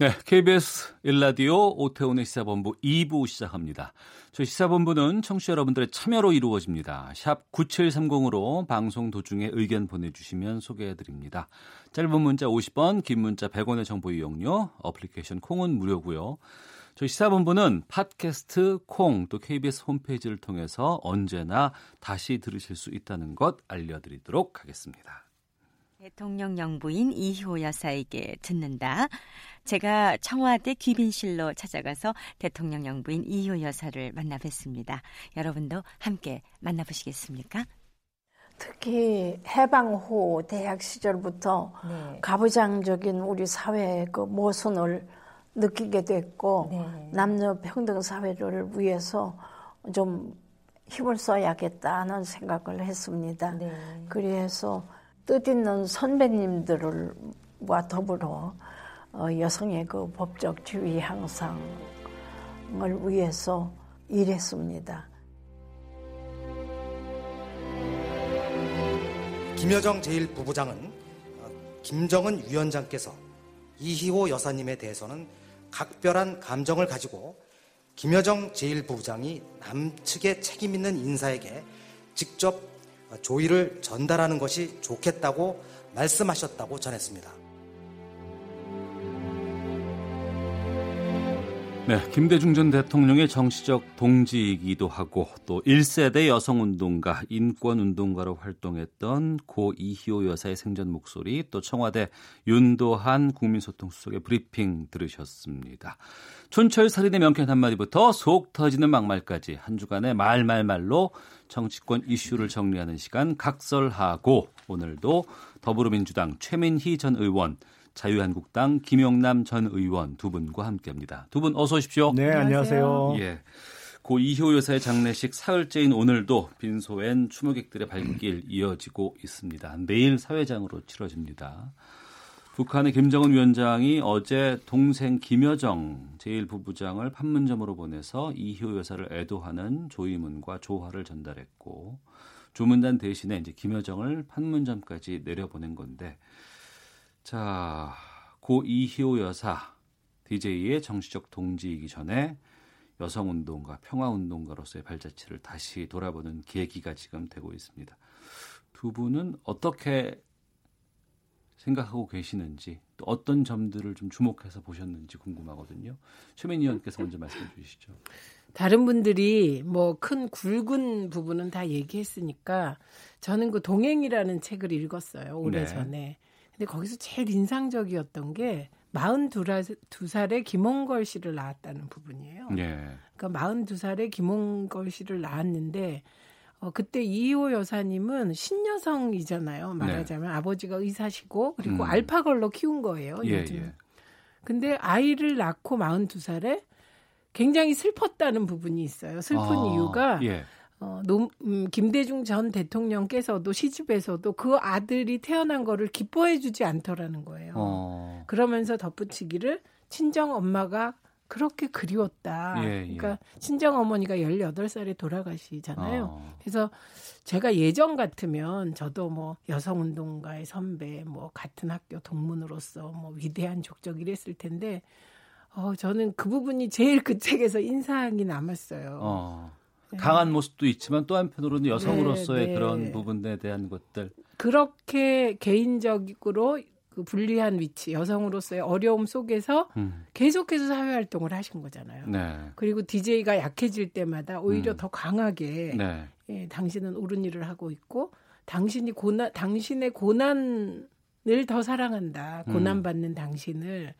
네, KBS 일라디오 오태훈의 시사본부 2부 시작합니다. 저희 시사본부는 청취자 여러분들의 참여로 이루어집니다. 샵 9730으로 방송 도중에 의견 보내주시면 소개해드립니다. 짧은 문자 50원, 긴 문자 100원의 정보 이용료, 어플리케이션 콩은 무료고요. 저희 시사본부는 팟캐스트, 콩, 또 KBS 홈페이지를 통해서 언제나 다시 들으실 수 있다는 것 알려드리도록 하겠습니다. 대통령 영부인 이효 여사에게 듣는다. 제가 청와대 귀빈실로 찾아가서 대통령 영부인 이효 여사를 만나 뵀습니다. 여러분도 함께 만나보시겠습니까? 특히 해방 후 대학 시절부터 네. 가부장적인 우리 사회의 그 모순을 느끼게 됐고 네. 남녀 평등 사회를 위해서 좀 힘을 써야겠다는 생각을 했습니다. 네. 그래서 뜻있는 선배님들과 더불어 어, 여성의 그 법적 지위 향상을 위해서 일했습니다. 김여정 제1부부장은 어, 김정은 위원장께서 이희호 여사님에 대해서는 각별한 감정을 가지고 김여정 제1부부장이 남측에 책임 있는 인사에게 직접 어, 조의를 전달하는 것이 좋겠다고 말씀하셨다고 전했습니다. 네, 김대중 전 대통령의 정치적 동지이기도 하고 또 1세대 여성운동가, 인권운동가로 활동했던 고 이희호 여사의 생전 목소리 또 청와대 윤도한 국민소통수석의 브리핑 들으셨습니다. 촌철살인의 명쾌한 한마디부터 속 터지는 막말까지 한 주간의 말말말로 정치권 이슈를 정리하는 시간 각설하고 오늘도 더불어민주당 최민희 전 의원 자유한국당 김영남 전 의원 두 분과 함께합니다. 두 분 어서 오십시오. 네, 안녕하세요. 예. 고 이효 여사의 장례식 사흘째인 오늘도 빈소엔 추모객들의 발길 이어지고 있습니다. 내일 사회장으로 치러집니다. 북한의 김정은 위원장이 어제 동생 김여정 제1부부장을 판문점으로 보내서 이효 여사를 애도하는 조의문과 조화를 전달했고 조문단 대신에 이제 김여정을 판문점까지 내려보낸 건데 자, 고 이희호 여사 DJ의 정치적 동지이기 전에 여성운동가, 평화운동가로서의 발자취를 다시 돌아보는 계기가 지금 되고 있습니다. 두 분은 어떻게 생각하고 계시는지 또 어떤 점들을 좀 주목해서 보셨는지 궁금하거든요. 최민희 의원께서 먼저 말씀해 주시죠. 다른 분들이 뭐 큰 굵은 부분은 다 얘기했으니까 저는 그 동행이라는 책을 읽었어요. 오래 네. 전에. 근데 거기서 제일 인상적이었던 게 42살에 김홍걸 씨를 낳았다는 부분이에요. 예. 그러니까 42살에 김홍걸 씨를 낳았는데 어, 그때 이희호 여사님은 신여성이잖아요. 말하자면 아버지가 의사시고 그리고 네. 음. 알파걸로 키운 거예요. 예, 요즘. 예. 근데 아이를 낳고 42살에 굉장히 슬펐다는 부분이 있어요. 슬픈 아, 이유가 예. 어, 노, 음, 김대중 전 대통령께서도 시집에서도 그 아들이 태어난 거를 기뻐해 주지 않더라는 거예요. 어. 그러면서 덧붙이기를 친정 엄마가 그렇게 그리웠다. 예, 예. 그러니까 친정 어머니가 18살에 돌아가시잖아요. 어. 그래서 제가 예전 같으면 저도 뭐 여성 운동가의 선배, 뭐 같은 학교 동문으로서 뭐 위대한 족적 이랬을 텐데, 어, 저는 그 부분이 제일 그 책에서 인상이 남았어요. 어. 네. 강한 모습도 있지만 또 한편으로는 여성으로서의 네, 네. 그런 부분에 대한 것들. 그렇게 개인적으로 그 불리한 위치, 여성으로서의 어려움 속에서 음. 계속해서 사회 활동을 하신 거잖아요. 네. 그리고 DJ가 약해질 때마다 오히려 음. 더 강하게 네. 예, 당신은 옳은 일을 하고 있고 당신이 고난 당신의 고난을 더 사랑한다. 음. 고난 받는 당신을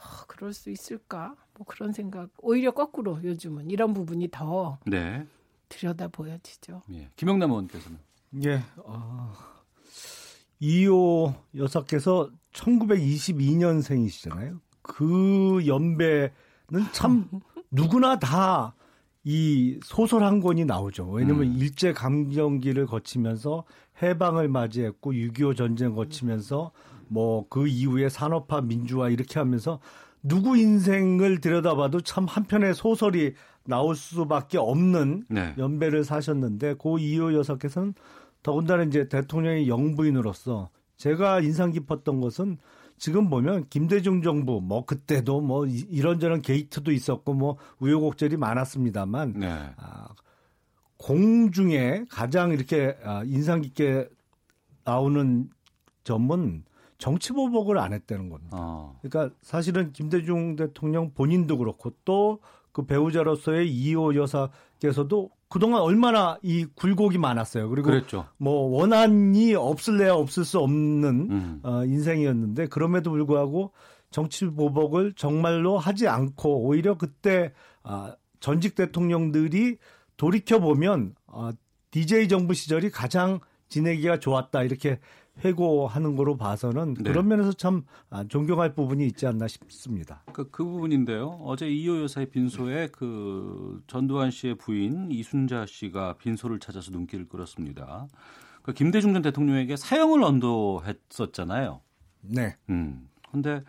어, 그럴 수 있을까? 뭐 그런 생각. 오히려 거꾸로 요즘은 이런 부분이 더 네. 들여다 보여지죠. 예. 김영남 의원께서는. 예, 어, 이호 여사께서 1922년생이시잖아요. 그 연배는 참 누구나 다 이 소설 한 권이 나오죠. 왜냐면 음. 일제 감정기를 거치면서 해방을 맞이했고 6.25 전쟁 거치면서 뭐 그 이후에 산업화 민주화 이렇게 하면서 누구 인생을 들여다봐도 참 한편의 소설이 나올 수밖에 없는 네. 연배를 사셨는데 고 이호 여사께서는 더군다나 이제 대통령의 영부인으로서 제가 인상 깊었던 것은 지금 보면 김대중 정부 뭐 그때도 뭐 이런저런 게이트도 있었고 뭐 우여곡절이 많았습니다만 네. 아, 공중에 가장 이렇게 아, 인상 깊게 나오는 점은 정치 보복을 안 했다는 겁니다. 어. 그러니까 사실은 김대중 대통령 본인도 그렇고 또 그 배우자로서의 이호 여사께서도 그동안 얼마나 이 굴곡이 많았어요. 그리고 그랬죠. 뭐 원한이 없을래야 없을 수 없는 음. 어, 인생이었는데 그럼에도 불구하고 정치 보복을 정말로 하지 않고 오히려 그때 아, 전직 대통령들이 돌이켜 보면 어, DJ 정부 시절이 가장 지내기가 좋았다 이렇게 회고하는 거로 봐서는 네. 그런 면에서 참 아, 존경할 부분이 있지 않나 싶습니다. 그, 그 부분인데요. 어제 이호 여사의 빈소에 그 전두환 씨의 부인 이순자 씨가 빈소를 찾아서 눈길을 끌었습니다. 그 김대중 전 대통령에게 사형을 언도했었잖아요. 네. 음. 근데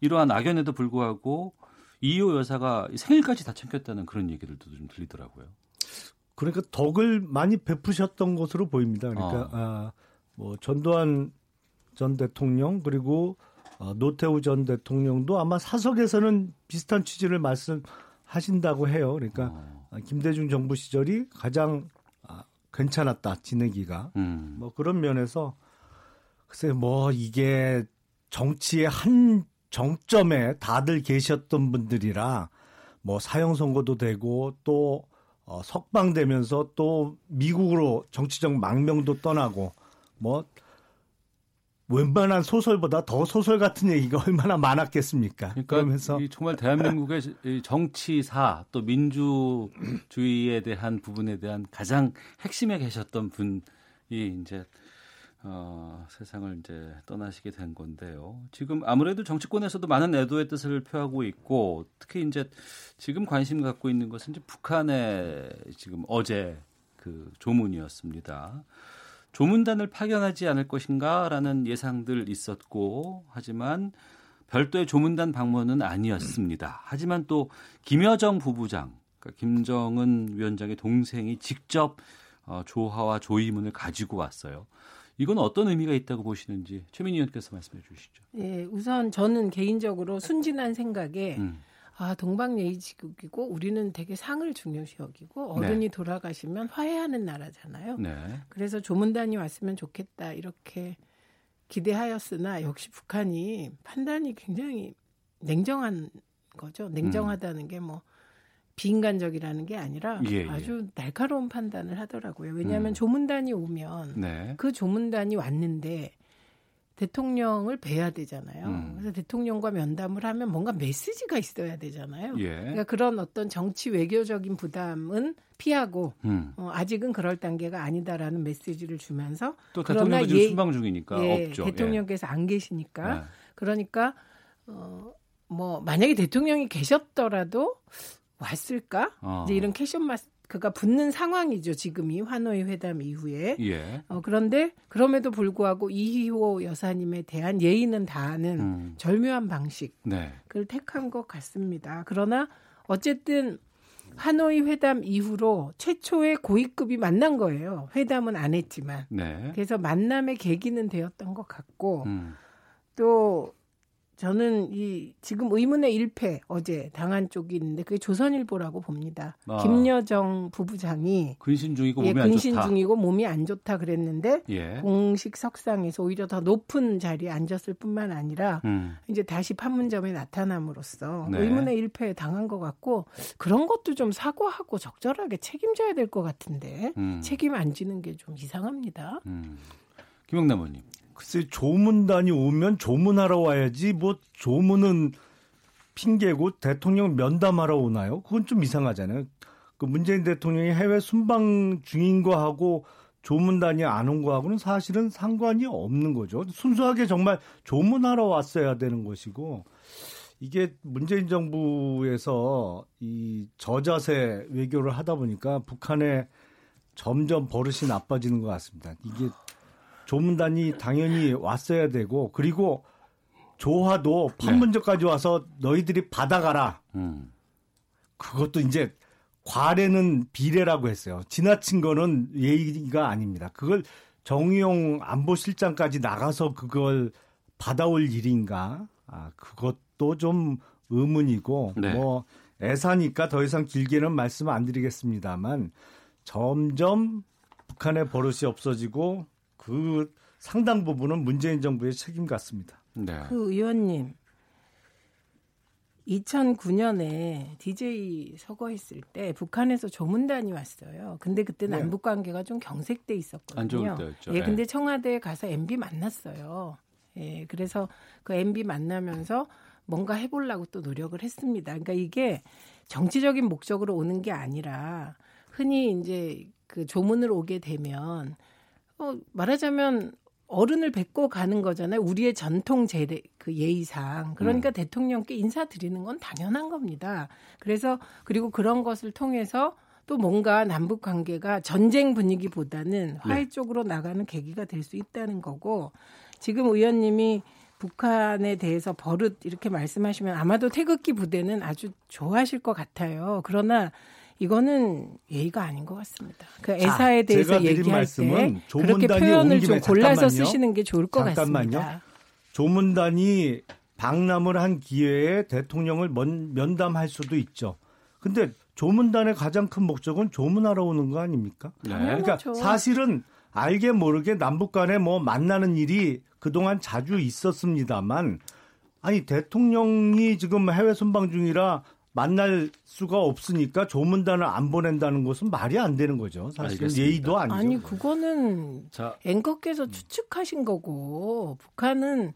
이러한 악연에도 불구하고 이호 여사가 생일까지 다 챙겼다는 그런 얘기들도 좀 들리더라고요. 그러니까 덕을 많이 베푸셨던 것으로 보입니다. 그러니까 어. 아, 뭐 전두환 전 대통령 그리고 어, 노태우 전 대통령도 아마 사석에서는 비슷한 취지를 말씀하신다고 해요. 그러니까 어. 김대중 정부 시절이 가장 아, 괜찮았다 지내기가 음. 뭐 그런 면에서 글쎄 뭐 이게 정치의 한 정점에 다들 계셨던 분들이라 뭐 사형 선고도 되고 또 어, 석방되면서 또 미국으로 정치적 망명도 떠나고 뭐 웬만한 소설보다 더 소설 같은 얘기가 얼마나 많았겠습니까? 그러니까 그러면서 정말 대한민국의 정치사 또 민주주의에 대한 부분에 대한 가장 핵심에 계셨던 분이 이제 어, 세상을 이제 떠나시게 된 건데요. 지금 아무래도 정치권에서도 많은 애도의 뜻을 표하고 있고 특히 이제 지금 관심 갖고 있는 것은 이제 북한의 지금 어제 그 조문이었습니다. 조문단을 파견하지 않을 것인가라는 예상들 있었고 하지만 별도의 조문단 방문은 아니었습니다. 하지만 또 김여정 부부장, 그러니까 김정은 위원장의 동생이 직접 어, 조화와 조의문을 가지고 왔어요. 이건 어떤 의미가 있다고 보시는지 최민희 의원께서 말씀해 주시죠. 예, 우선 저는 개인적으로 순진한 생각에 음. 아, 동방예의지국이고 우리는 되게 상을 중요시 여기고 어른이 네. 돌아가시면 화해하는 나라잖아요. 네. 그래서 조문단이 왔으면 좋겠다 이렇게 기대하였으나 역시 북한이 판단이 굉장히 냉정한 거죠. 냉정하다는 음. 게뭐 비인간적이라는 게 아니라 예, 예. 아주 날카로운 판단을 하더라고요. 왜냐하면 음. 조문단이 오면 네. 그 조문단이 왔는데 대통령을 뵈야 되잖아요. 음. 그래서 대통령과 면담을 하면 뭔가 메시지가 있어야 되잖아요. 예. 그러니까 그런 어떤 정치 외교적인 부담은 피하고 음. 어, 아직은 그럴 단계가 아니다라는 메시지를 주면서 또 대통령도 지금 예, 순방 중이니까 예, 없죠. 대통령께서 예. 안 계시니까 네. 그러니까 어, 뭐 만약에 대통령이 계셨더라도 왔을까? 어. 이제 이런 캐션 마스 그가 붙는 상황이죠. 지금이 하노이 회담 이후에. 예. 어, 그런데 그럼에도 불구하고 이희호 여사님에 대한 예의는 다하는 음. 절묘한 방식을 네. 택한 것 같습니다. 그러나 어쨌든 하노이 회담 이후로 최초의 고위급이 만난 거예요. 회담은 안 했지만. 네. 그래서 만남의 계기는 되었던 것 같고 음. 또 저는 이 지금 의문의 일패 어제 당한 쪽이 있는데 그게 조선일보라고 봅니다. 아. 김여정 부부장이 근신 중이고 예, 몸이 예, 근신 안 좋다. 중이고 몸이 안 좋다 그랬는데 예. 공식 석상에서 오히려 더 높은 자리에 앉았을 뿐만 아니라 음. 이제 다시 판문점에 나타남으로써 네. 의문의 일패에 당한 것 같고 그런 것도 좀 사과하고 적절하게 책임져야 될 것 같은데 음. 책임 안 지는 게 좀 이상합니다. 음. 김영남 의원님. 글쎄 조문단이 오면 조문하러 와야지 뭐 조문은 핑계고 대통령 면담하러 오나요? 그건 좀 이상하잖아요. 그 문재인 대통령이 해외 순방 중인 거하고 조문단이 안 온 거하고는 사실은 상관이 없는 거죠. 순수하게 정말 조문하러 왔어야 되는 것이고 이게 문재인 정부에서 이 저자세 외교를 하다 보니까 북한에 점점 버릇이 나빠지는 것 같습니다. 이게 조문단이 당연히 왔어야 되고 그리고 조화도 판문점까지 와서 너희들이 받아가라. 음. 그것도 이제 과례는 비례라고 했어요. 지나친 거는 예의가 아닙니다. 그걸 정의용 안보실장까지 나가서 그걸 받아올 일인가? 아, 그것도 좀 의문이고 네. 뭐 애사니까 더 이상 길게는 말씀 안 드리겠습니다만 점점 북한의 버릇이 없어지고 그 상당 부분은 문재인 정부의 책임 같습니다. 네. 그 의원님 2009년에 DJ 서거했을 때 북한에서 조문단이 왔어요. 근데 그때 네. 남북 관계가 좀 경색돼 있었거든요. 안 좋을 때였죠. 예, 네. 근데 청와대에 가서 MB 만났어요. 예, 그래서 그 MB 만나면서 뭔가 해보려고 또 노력을 했습니다. 그러니까 이게 정치적인 목적으로 오는 게 아니라 흔히 이제 그 조문을 오게 되면 어, 말하자면 어른을 뵙고 가는 거잖아요. 우리의 전통 제례 그 예의상. 그러니까 음. 대통령께 인사드리는 건 당연한 겁니다. 그래서 그리고 그런 것을 통해서 또 뭔가 남북 관계가 전쟁 분위기보다는 화해 네. 쪽으로 나가는 계기가 될 수 있다는 거고 지금 의원님이 북한에 대해서 버릇 이렇게 말씀하시면 아마도 태극기 부대는 아주 좋아하실 것 같아요. 그러나 이거는 예의가 아닌 것 같습니다. 그 자, 애사에 대해서 제가 드린 얘기할 말씀은 때 그렇게 조문단이 표현을 온좀 골라서 잠깐만요. 쓰시는 게 좋을 것 잠깐만요. 같습니다. 조문단이 방남을 한 기회에 대통령을 면, 면담할 수도 있죠. 근데 조문단의 가장 큰 목적은 조문하러 오는 거 아닙니까? 네. 그러니까. 사실은 알게 모르게 남북 간에 뭐 만나는 일이 그동안 자주 있었습니다만 아니 대통령이 지금 해외 순방 중이라 만날 수가 없으니까 조문단을 안 보낸다는 것은 말이 안 되는 거죠. 사실은 알겠습니다. 예의도 아니죠. 아니 그거는 자, 앵커께서 추측하신 거고 북한은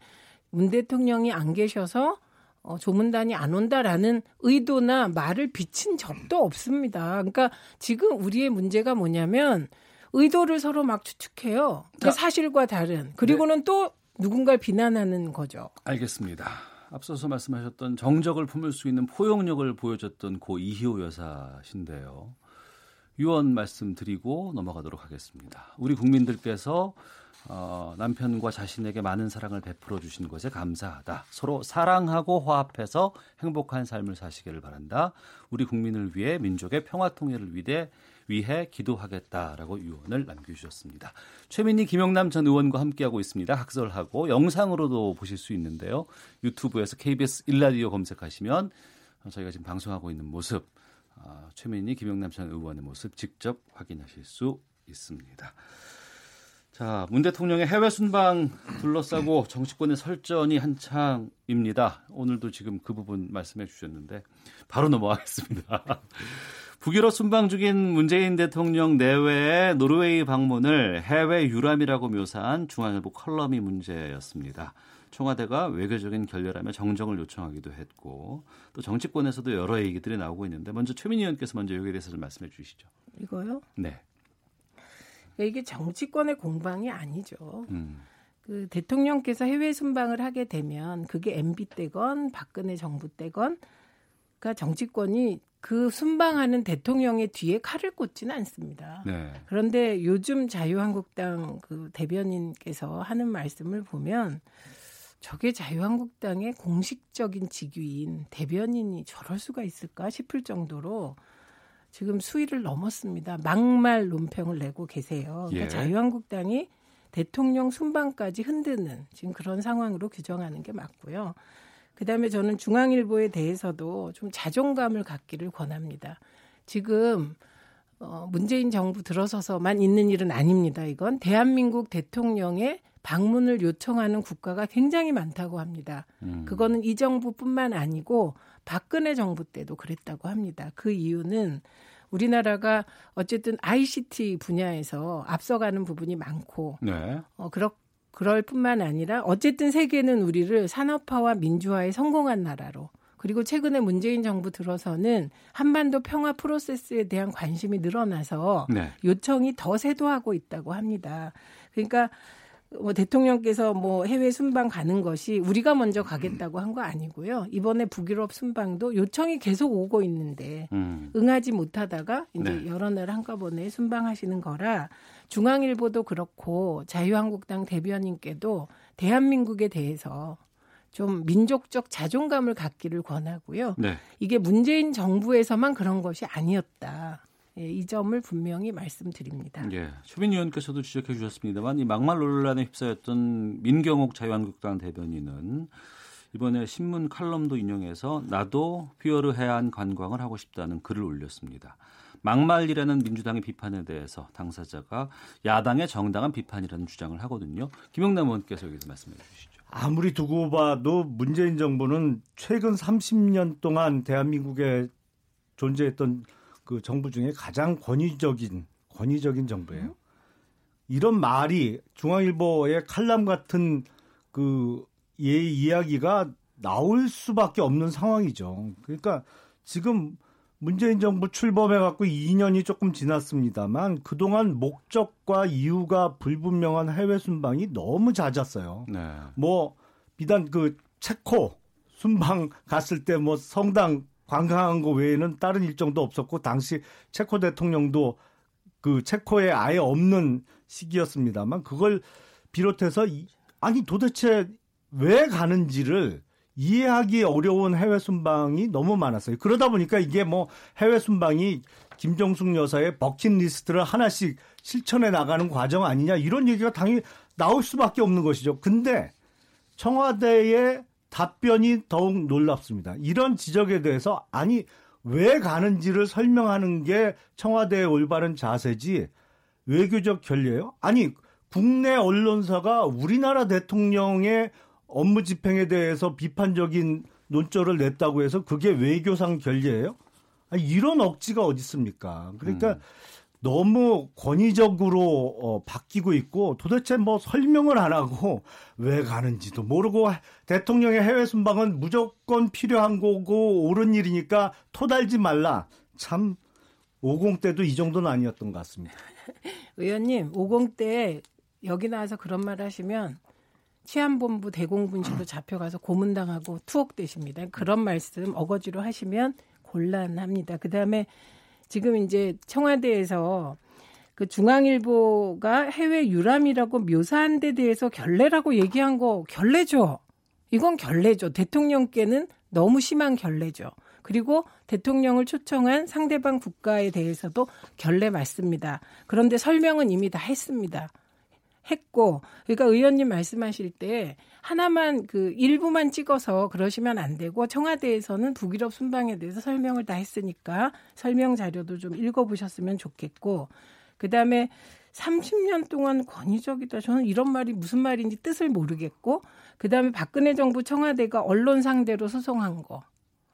문 대통령이 안 계셔서 어, 조문단이 안 온다라는 의도나 말을 비친 적도 없습니다. 그러니까 지금 우리의 문제가 뭐냐면 의도를 서로 막 추측해요. 그 자. 사실과 다른. 그리고는 또 누군가를 비난하는 거죠. 알겠습니다. 앞서서 말씀하셨던 정적을 품을 수 있는 포용력을 보여줬던 고 이희호 여사신데요. 유언 말씀드리고 넘어가도록 하겠습니다. 우리 국민들께서 어, 남편과 자신에게 많은 사랑을 베풀어 주신 것에 감사하다. 서로 사랑하고 화합해서 행복한 삶을 사시기를 바란다. 우리 국민을 위해 민족의 평화 통일을 위해 위해 기도하겠다라고 유언을 남겨주셨습니다. 최민희 김영남 전 의원과 함께하고 있습니다. 학설하고 영상으로도 보실 수 있는데요. 유튜브에서 KBS 일라디오 검색하시면 저희가 지금 방송하고 있는 모습, 아, 최민희 김영남 전 의원의 모습 직접 확인하실 수 있습니다. 자, 문 대통령의 해외 순방 둘러싸고 정치권의 설전이 한창입니다. 오늘도 지금 그 부분 말씀해 주셨는데 바로 넘어가겠습니다. 북유럽 순방 중인 문재인 대통령 내외의 노르웨이 방문을 해외 유람이라고 묘사한 중앙일보 컬럼이 문제였습니다. 청와대가 외교적인 결렬하며 정정을 요청하기도 했고 또 정치권에서도 여러 얘기들이 나오고 있는데 먼저 최민희 의원께서 먼저 여기에 대해서 좀 말씀해 주시죠. 이거요? 네. 이게 정치권의 공방이 아니죠. 음. 그 대통령께서 해외 순방을 하게 되면 그게 MB 때건 박근혜 정부 때건 그러니까 정치권이 그 순방하는 대통령의 뒤에 칼을 꽂지는 않습니다. 네. 그런데 요즘 자유한국당 그 대변인께서 하는 말씀을 보면 저게 자유한국당의 공식적인 직위인 대변인이 저럴 수가 있을까 싶을 정도로 지금 수위를 넘었습니다. 막말 논평을 내고 계세요. 그러니까 예. 자유한국당이 대통령 순방까지 흔드는 지금 그런 상황으로 규정하는 게 맞고요. 그다음에 저는 중앙일보에 대해서도 좀 자존감을 갖기를 권합니다. 지금 어, 문재인 정부 들어서서만 있는 일은 아닙니다. 이건 대한민국 대통령의 방문을 요청하는 국가가 굉장히 많다고 합니다. 음. 그거는 이 정부뿐만 아니고 박근혜 정부 때도 그랬다고 합니다. 그 이유는 우리나라가 어쨌든 ICT 분야에서 앞서가는 부분이 많고 네. 어, 그렇, 그럴 뿐만 아니라 어쨌든 세계는 우리를 산업화와 민주화에 성공한 나라로 그리고 최근에 문재인 정부 들어서는 한반도 평화 프로세스에 대한 관심이 늘어나서 네. 요청이 더 세도하고 있다고 합니다. 그러니까 뭐 대통령께서 뭐 해외 순방 가는 것이 우리가 먼저 가겠다고 한 거 아니고요. 이번에 북유럽 순방도 요청이 계속 오고 있는데 음. 응하지 못하다가 이제 네. 여러 나라 한꺼번에 순방하시는 거라 중앙일보도 그렇고 자유한국당 대변인께도 대한민국에 대해서 좀 민족적 자존감을 갖기를 권하고요. 네. 이게 문재인 정부에서만 그런 것이 아니었다. 예, 이 점을 분명히 말씀드립니다. 예. 최민 의원께서도 지적해 주셨습니다만 이 막말 논란에 휩싸였던 민경옥 자유한국당 대변인은 이번에 신문 칼럼도 인용해서 나도 휘어르 해안 관광을 하고 싶다는 글을 올렸습니다. 막말이라는 민주당의 비판에 대해서 당사자가 야당의 정당한 비판이라는 주장을 하거든요. 김영남 의원께서 여기서 말씀해 주시죠. 아무리 두고 봐도 문재인 정부는 최근 30년 동안 대한민국에 존재했던 그 정부 중에 가장 권위적인 권위적인 정부예요. 이런 말이 중앙일보의 칼럼 같은 그 예, 이야기가 나올 수밖에 없는 상황이죠. 그러니까 지금 문재인 정부 출범해 갖고 2년이 조금 지났습니다만 그동안 목적과 이유가 불분명한 해외 순방이 너무 잦았어요. 네. 뭐 비단 그 체코 순방 갔을 때 뭐 성당 관광한 거 외에는 다른 일정도 없었고 당시 체코 대통령도 그 체코에 아예 없는 시기였습니다만 그걸 비롯해서 이- 아니 도대체 왜 가는지를 이해하기 어려운 해외 순방이 너무 많았어요. 그러다 보니까 이게 뭐 해외 순방이 김정숙 여사의 버킷리스트를 하나씩 실천해 나가는 과정 아니냐 이런 얘기가 당연히 나올 수밖에 없는 것이죠. 근데 청와대의 답변이 더욱 놀랍습니다. 이런 지적에 대해서 아니 왜 가는지를 설명하는 게 청와대의 올바른 자세지 외교적 결례예요? 아니 국내 언론사가 우리나라 대통령의 업무 집행에 대해서 비판적인 논조를 냈다고 해서 그게 외교상 결례예요? 아니, 이런 억지가 어디 있습니까? 그러니까 너무 권위적으로 어, 바뀌고 있고 도대체 뭐 설명을 안 하고 왜 가는지도 모르고 대통령의 해외 순방은 무조건 필요한 거고 옳은 일이니까 토달지 말라. 참 50 때도 이 정도는 아니었던 것 같습니다. 의원님, 50 때 여기 나와서 그런 말 하시면 치안본부 대공분실로 잡혀가서 고문당하고 투옥되십니다. 그런 말씀 어거지로 하시면 곤란합니다. 그 다음에 지금 이제 청와대에서 그 중앙일보가 해외 유람이라고 묘사한 데 대해서 결례라고 얘기한 거 결례죠. 이건 결례죠. 대통령께는 너무 심한 결례죠. 그리고 대통령을 초청한 상대방 국가에 대해서도 결례 맞습니다. 그런데 설명은 이미 다 했습니다. 했고, 그러니까 의원님 말씀하실 때 하나만 그 일부만 찍어서 그러시면 안 되고 청와대에서는 북유럽 순방에 대해서 설명을 다 했으니까 설명 자료도 좀 읽어보셨으면 좋겠고, 그 다음에 30년 동안 권위적이다. 저는 이런 말이 무슨 말인지 뜻을 모르겠고, 그 다음에 박근혜 정부 청와대가 언론 상대로 소송한 거.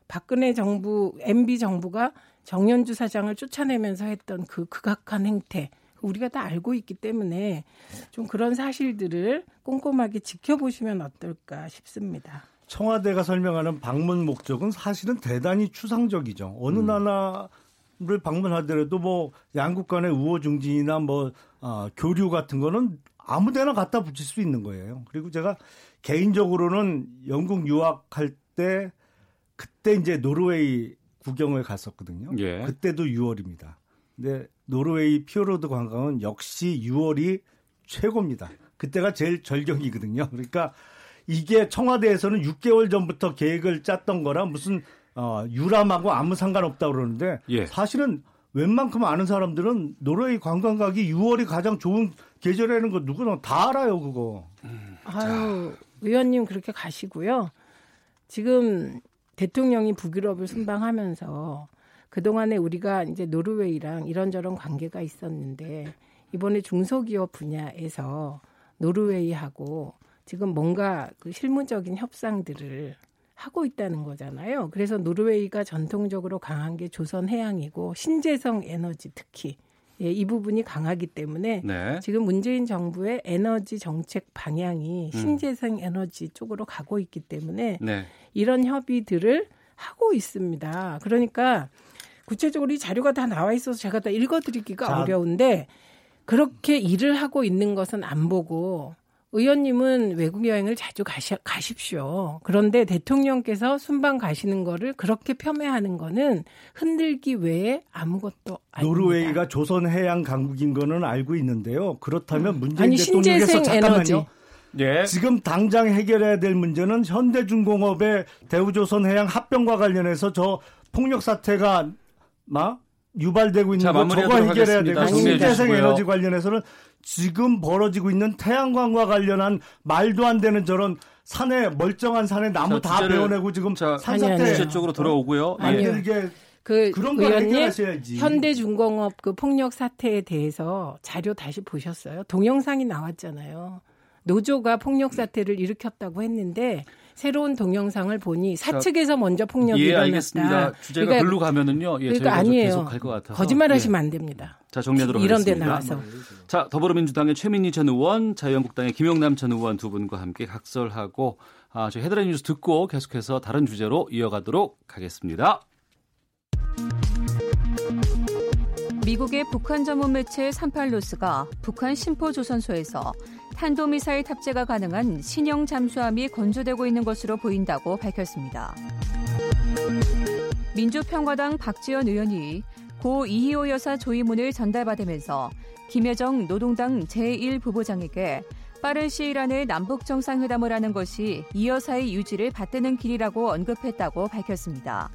박근혜 정부, MB 정부가 정연주 사장을 쫓아내면서 했던 그 극악한 행태. 우리가 다 알고 있기 때문에 좀 그런 사실들을 꼼꼼하게 지켜보시면 어떨까 싶습니다. 청와대가 설명하는 방문 목적은 사실은 대단히 추상적이죠. 어느 나라를 방문하더라도 뭐 양국 간의 우호 중진이나 뭐 어, 교류 같은 거는 아무 데나 갖다 붙일 수 있는 거예요. 그리고 제가 개인적으로는 영국 유학할 때 그때 이제 노르웨이 구경을 갔었거든요. 예. 그때도 6월입니다. 근데 노르웨이 피오르드 관광은 역시 6월이 최고입니다. 그때가 제일 절경이거든요. 그러니까 이게 청와대에서는 6개월 전부터 계획을 짰던 거라 무슨 어, 유람하고 아무 상관없다 그러는데 예. 사실은 웬만큼 아는 사람들은 노르웨이 관광 가기 6월이 가장 좋은 계절이라는 거 누구나 다 알아요, 그거. 아유, 의원님 그렇게 가시고요. 지금 대통령이 북유럽을 순방하면서 그동안에 우리가 이제 노르웨이랑 이런저런 관계가 있었는데 이번에 중소기업 분야에서 노르웨이하고 지금 뭔가 그 실무적인 협상들을 하고 있다는 거잖아요. 그래서 노르웨이가 전통적으로 강한 게 조선 해양이고 신재생 에너지 특히 예, 이 부분이 강하기 때문에 네. 지금 문재인 정부의 에너지 정책 방향이 신재생 에너지 쪽으로 가고 있기 때문에 네. 이런 협의들을 하고 있습니다. 그러니까 구체적으로 이 자료가 다 나와 있어서 제가 다 읽어드리기가 자. 어려운데 그렇게 일을 하고 있는 것은 안 보고 의원님은 외국 여행을 자주 가시, 가십시오. 그런데 대통령께서 순방 가시는 거를 그렇게 폄훼하는 거는 흔들기 외에 아무것도 아닙니다. 노르웨이가 조선 해양 강국인 거는 알고 있는데요. 그렇다면 음. 문재인 아니, 대통령께서 신재생 잠깐만요. 에너지. 예. 지금 당장 해결해야 될 문제는 현대중공업의 대우조선 해양 합병과 관련해서 저 폭력 사태가 막 유발되고 있는 자, 거 저거 해결해야 하겠습니다. 되고 신재생. 에너지 관련해서는 지금 벌어지고 있는 태양광과 관련한 말도 안 되는 저런 산에 멀쩡한 산에 나무 자, 다 베어내고 지금 자, 산사태. 주제 쪽으로 돌아오고요. 예. 아니요. 만들게 그 그런 거 의원님 해결하셔야지. 현대중공업 그 폭력 사태에 대해서 자료 다시 보셨어요? 동영상이 나왔잖아요. 노조가 폭력 사태를 일으켰다고 했는데 새로운 동영상을 보니 사측에서 먼저 폭력이 예, 일어났다. 알겠습니다. 주제가 그러니까- 글로 가면은요. 예, 그러니까 아니에요. 계속 갈것 같아서. 거짓말하시면 예. 안 됩니다. 자, 정리하도록 이런 데 하겠습니다. 나와서 자, 더불어민주당의 최민희 전 의원, 자유한국당의 김용남 전 의원 두 분과 함께 각설하고 아, 저희 헤드라인 뉴스 듣고 계속해서 다른 주제로 이어가도록 하겠습니다. 미국의 북한 전문 매체 38로스가 북한 심포조선소에서 탄도미사일 탑재가 가능한 신형 잠수함이 건조되고 있는 것으로 보인다고 밝혔습니다. 민주평화당 박지원 의원이 고 이희호 여사 조의문을 전달받으면서 김여정 노동당 제1부부장에게 빠른 시일 안에 남북 정상회담을 하는 것이 이 여사의 유지를 받드는 길이라고 언급했다고 밝혔습니다.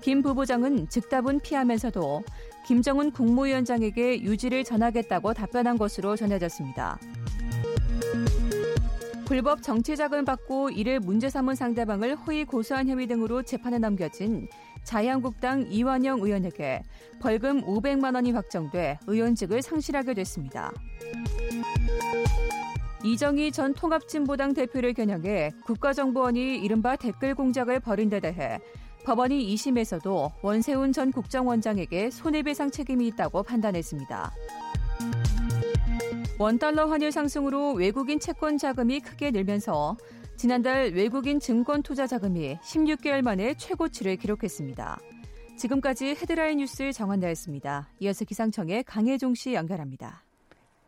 김 부부장은 즉답은 피하면서도 김정은 국무위원장에게 유지를 전하겠다고 답변한 것으로 전해졌습니다. 불법 정치 자금을 받고 이를 문제 삼은 상대방을 허위 고소한 혐의 등으로 재판에 넘겨진 자유한국당 이완영 의원에게 벌금 500만 원이 확정돼 의원직을 상실하게 됐습니다. 이정희 전 통합진보당 대표를 겨냥해 국가정보원이 이른바 댓글 공작을 벌인 데 대해 법원이 2심에서도 원세훈 전 국정원장에게 손해배상 책임이 있다고 판단했습니다. 원달러 환율 상승으로 외국인 채권 자금이 크게 늘면서 지난달 외국인 증권 투자 자금이 16개월 만에 최고치를 기록했습니다. 지금까지 헤드라인 뉴스 정한나였습니다. 이어서 기상청의 강혜종 씨 연결합니다.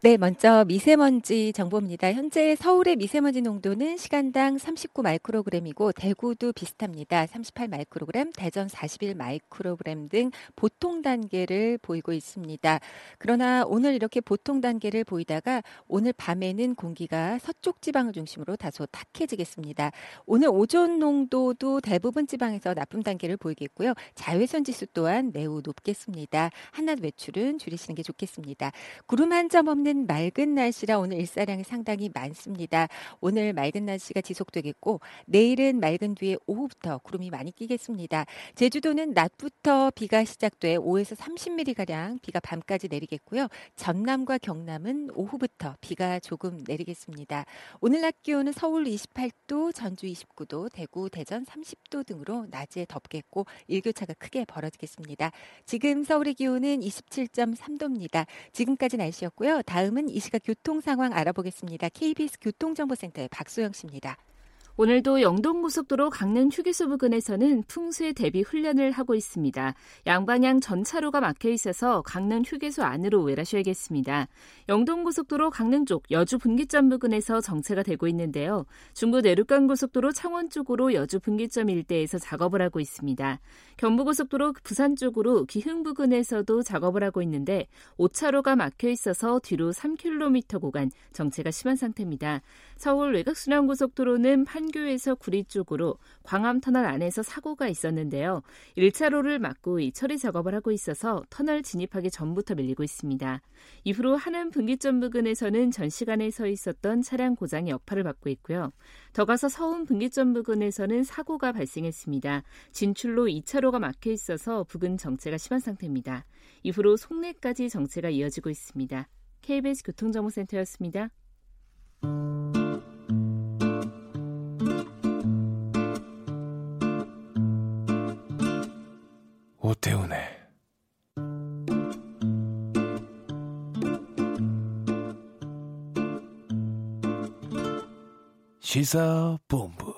네, 먼저 미세먼지 정보입니다. 현재 서울의 미세먼지 농도는 시간당 39 마이크로그램이고 대구도 비슷합니다. 38 마이크로그램, 대전 41 마이크로그램 등 보통 단계를 보이고 있습니다. 그러나 오늘 이렇게 보통 단계를 보이다가 오늘 밤에는 공기가 서쪽 지방을 중심으로 다소 탁해지겠습니다. 오늘 오존 농도도 대부분 지방에서 나쁨 단계를 보이겠고요. 자외선 지수 또한 매우 높겠습니다. 한낮 외출은 줄이시는 게 좋겠습니다. 구름 한 점 없는 맑은 날씨라 오늘 일사량이 상당히 많습니다. 오늘 맑은 날씨가 지속되겠고 내일은 맑은 뒤에 오후부터 구름이 많이 끼겠습니다. 제주도는 낮부터 비가 시작돼 5에서 30mm 가량 비가 밤까지 내리겠고요. 전남과 경남은 오후부터 비가 조금 내리겠습니다. 오늘 낮 기온은 서울 28도, 전주 29도, 대구, 대전 30도 등으로 낮에 덥겠고 일교차가 크게 벌어지겠습니다. 지금 서울의 기온은 27.3도입니다. 지금까지 날씨였고요. 다음 은 이 시각 교통 상황 알아보겠습니다. KBS 교통정보센터의 박소영 씨입니다. 오늘도 영동고속도로 강릉 휴게소 부근에서는 풍수에 대비 훈련을 하고 있습니다. 양방향 전 차로가 막혀 있어서 강릉 휴게소 안으로 외라셔야겠습니다. 영동고속도로 강릉 쪽 여주 분기점 부근에서 정체가 되고 있는데요. 중부 내륙간 고속도로 창원 쪽으로 여주 분기점 일대에서 작업을 하고 있습니다. 경부고속도로 부산 쪽으로 기흥 부근에서도 작업을 하고 있는데 5차로가 막혀 있어서 뒤로 3km 구간 정체가 심한 상태입니다. 서울 외곽순환고속도로는 판 교에서 구리 쪽으로 광암 터널 안에서 사고가 있었는데요. 1차로를 막고 이 처리 작업을 하고 있어서 터널 진입하기 전부터 밀리고 있습니다. 이후로 하남 분기점 부근에서는 전 시간에 서 있었던 차량 고장이 여파를 받고 있고요. 더 가서 서운 분기점 부근에서는 사고가 발생했습니다. 진출로 2차로가 막혀 있어서 부근 정체가 심한 상태입니다. 이후로 송내까지 정체가 이어지고 있습니다. KBS 교통정보센터였습니다. 오태훈의 시사본부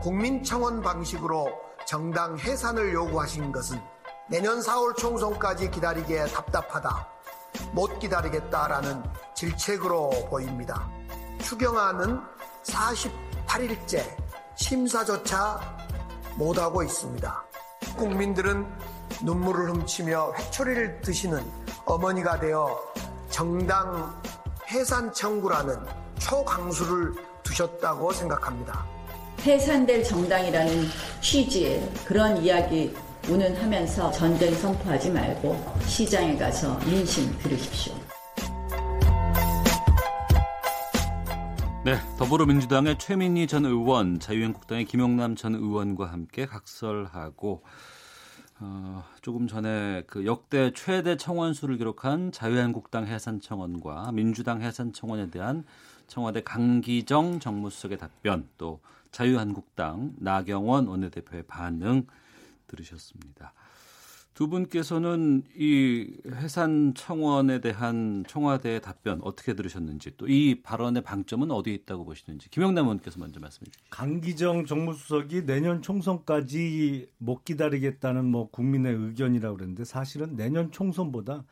국민청원 방식으로 정당 해산을 요구하신 것은 내년 4월 총선까지 기다리기에 답답하다. 못 기다리겠다라는 질책으로 보입니다. 추경안은 48일째 심사조차 못하고 있습니다. 국민들은 눈물을 훔치며 회초리를 드시는 어머니가 되어 정당 해산 청구라는 초강수를 두셨다고 생각합니다. 해산될 정당이라는 취지의 그런 이야기 운운하면서 전쟁 선포하지 말고 시장에 가서 민심 들으십시오. 네, 더불어민주당의 최민희 전 의원, 자유한국당의 김용남 전 의원과 함께 각설하고 어, 조금 전에 그 역대 최대 청원수를 기록한 자유한국당 해산청원과 민주당 해산청원에 대한 청와대 강기정 정무수석의 답변 또 자유한국당 나경원 원내대표의 반응 들으셨습니다. 두 분께서는 이 해산 청원에 대한 청와대의 답변 어떻게 들으셨는지 또 이 발언의 방점은 어디에 있다고 보시는지 김영남 의원께서 먼저 말씀해 주시죠. 강기정 정무수석이 내년 총선까지 못 기다리겠다는 뭐 국민의 의견이라고 그랬는데 사실은 내년 총선보다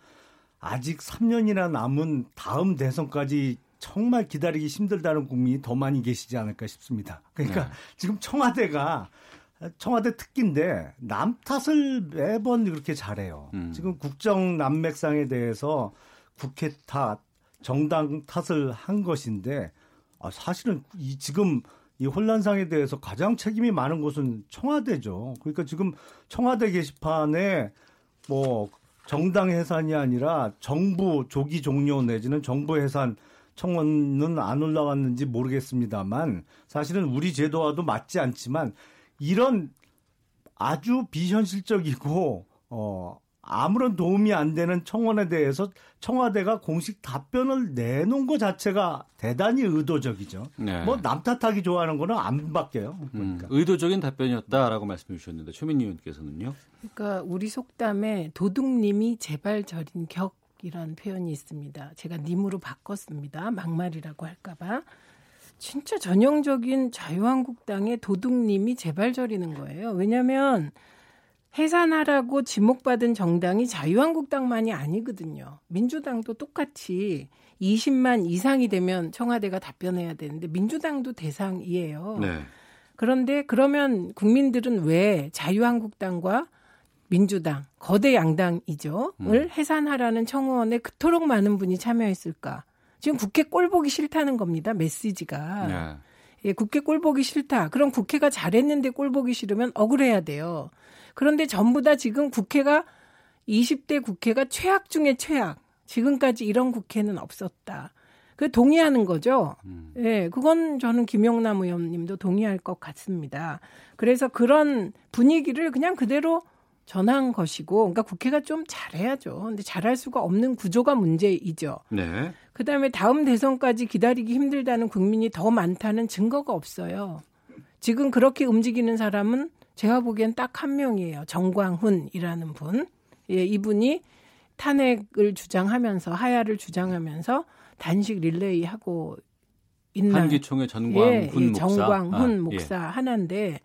아직 3년이나 남은 다음 대선까지 정말 기다리기 힘들다는 국민이 더 많이 계시지 않을까 싶습니다. 그러니까 네. 지금 청와대가 청와대 특기인데 남 탓을 매번 그렇게 잘해요. 음. 지금 국정 난맥상에 대해서 국회 탓, 정당 탓을 한 것인데 아, 사실은 이 지금 이 혼란상에 대해서 가장 책임이 많은 곳은 청와대죠. 그러니까 지금 청와대 게시판에 뭐 정당 해산이 아니라 정부 조기 종료 내지는 정부 해산 청원은 안 올라왔는지 모르겠습니다만 사실은 우리 제도와도 맞지 않지만 이런 아주 비현실적이고 어 아무런 도움이 안 되는 청원에 대해서 청와대가 공식 답변을 내놓은 것 자체가 대단히 의도적이죠. 네. 뭐남 탓하기 좋아하는 거는 안 바뀌어요. 그러니까. 음, 의도적인 답변이었다라고 말씀해 주셨는데 최민희 의원께서는요. 그러니까 우리 속담에 도둑님이 제발 저린 격이라는 표현이 있습니다. 제가 님으로 바꿨습니다. 막말이라고 할까봐. 진짜 전형적인 자유한국당의 도둑님이 재발저리는 거예요. 왜냐하면 해산하라고 지목받은 정당이 자유한국당만이 아니거든요. 민주당도 똑같이 20만 이상이 되면 청와대가 답변해야 되는데 민주당도 대상이에요. 네. 그런데 그러면 국민들은 왜 자유한국당과 민주당 거대 양당이죠. 을 음. 해산하라는 청원에 그토록 많은 분이 참여했을까? 지금 국회 꼴 보기 싫다는 겁니다. 메시지가. 네. 예, 국회 꼴 보기 싫다. 그럼 국회가 잘했는데 꼴 보기 싫으면 억울해야 돼요. 그런데 전부 다 지금 국회가 20대 국회가 최악 중에 최악. 지금까지 이런 국회는 없었다. 그 동의하는 거죠. 음. 예, 그건 저는 김영남 의원님도 동의할 것 같습니다. 그래서 그런 분위기를 그냥 그대로 전한 것이고, 그러니까 국회가 좀 잘해야죠. 근데 잘할 수가 없는 구조가 문제이죠. 네. 그 다음에 다음 대선까지 기다리기 힘들다는 국민이 더 많다는 증거가 없어요. 지금 그렇게 움직이는 사람은 제가 보기엔 딱 한 명이에요. 정광훈이라는 분. 예, 이분이 탄핵을 주장하면서 하야를 주장하면서 단식 릴레이 하고 있는 한기총의 전광훈 예, 예, 목사, 정광훈 아, 목사 예. 하나인데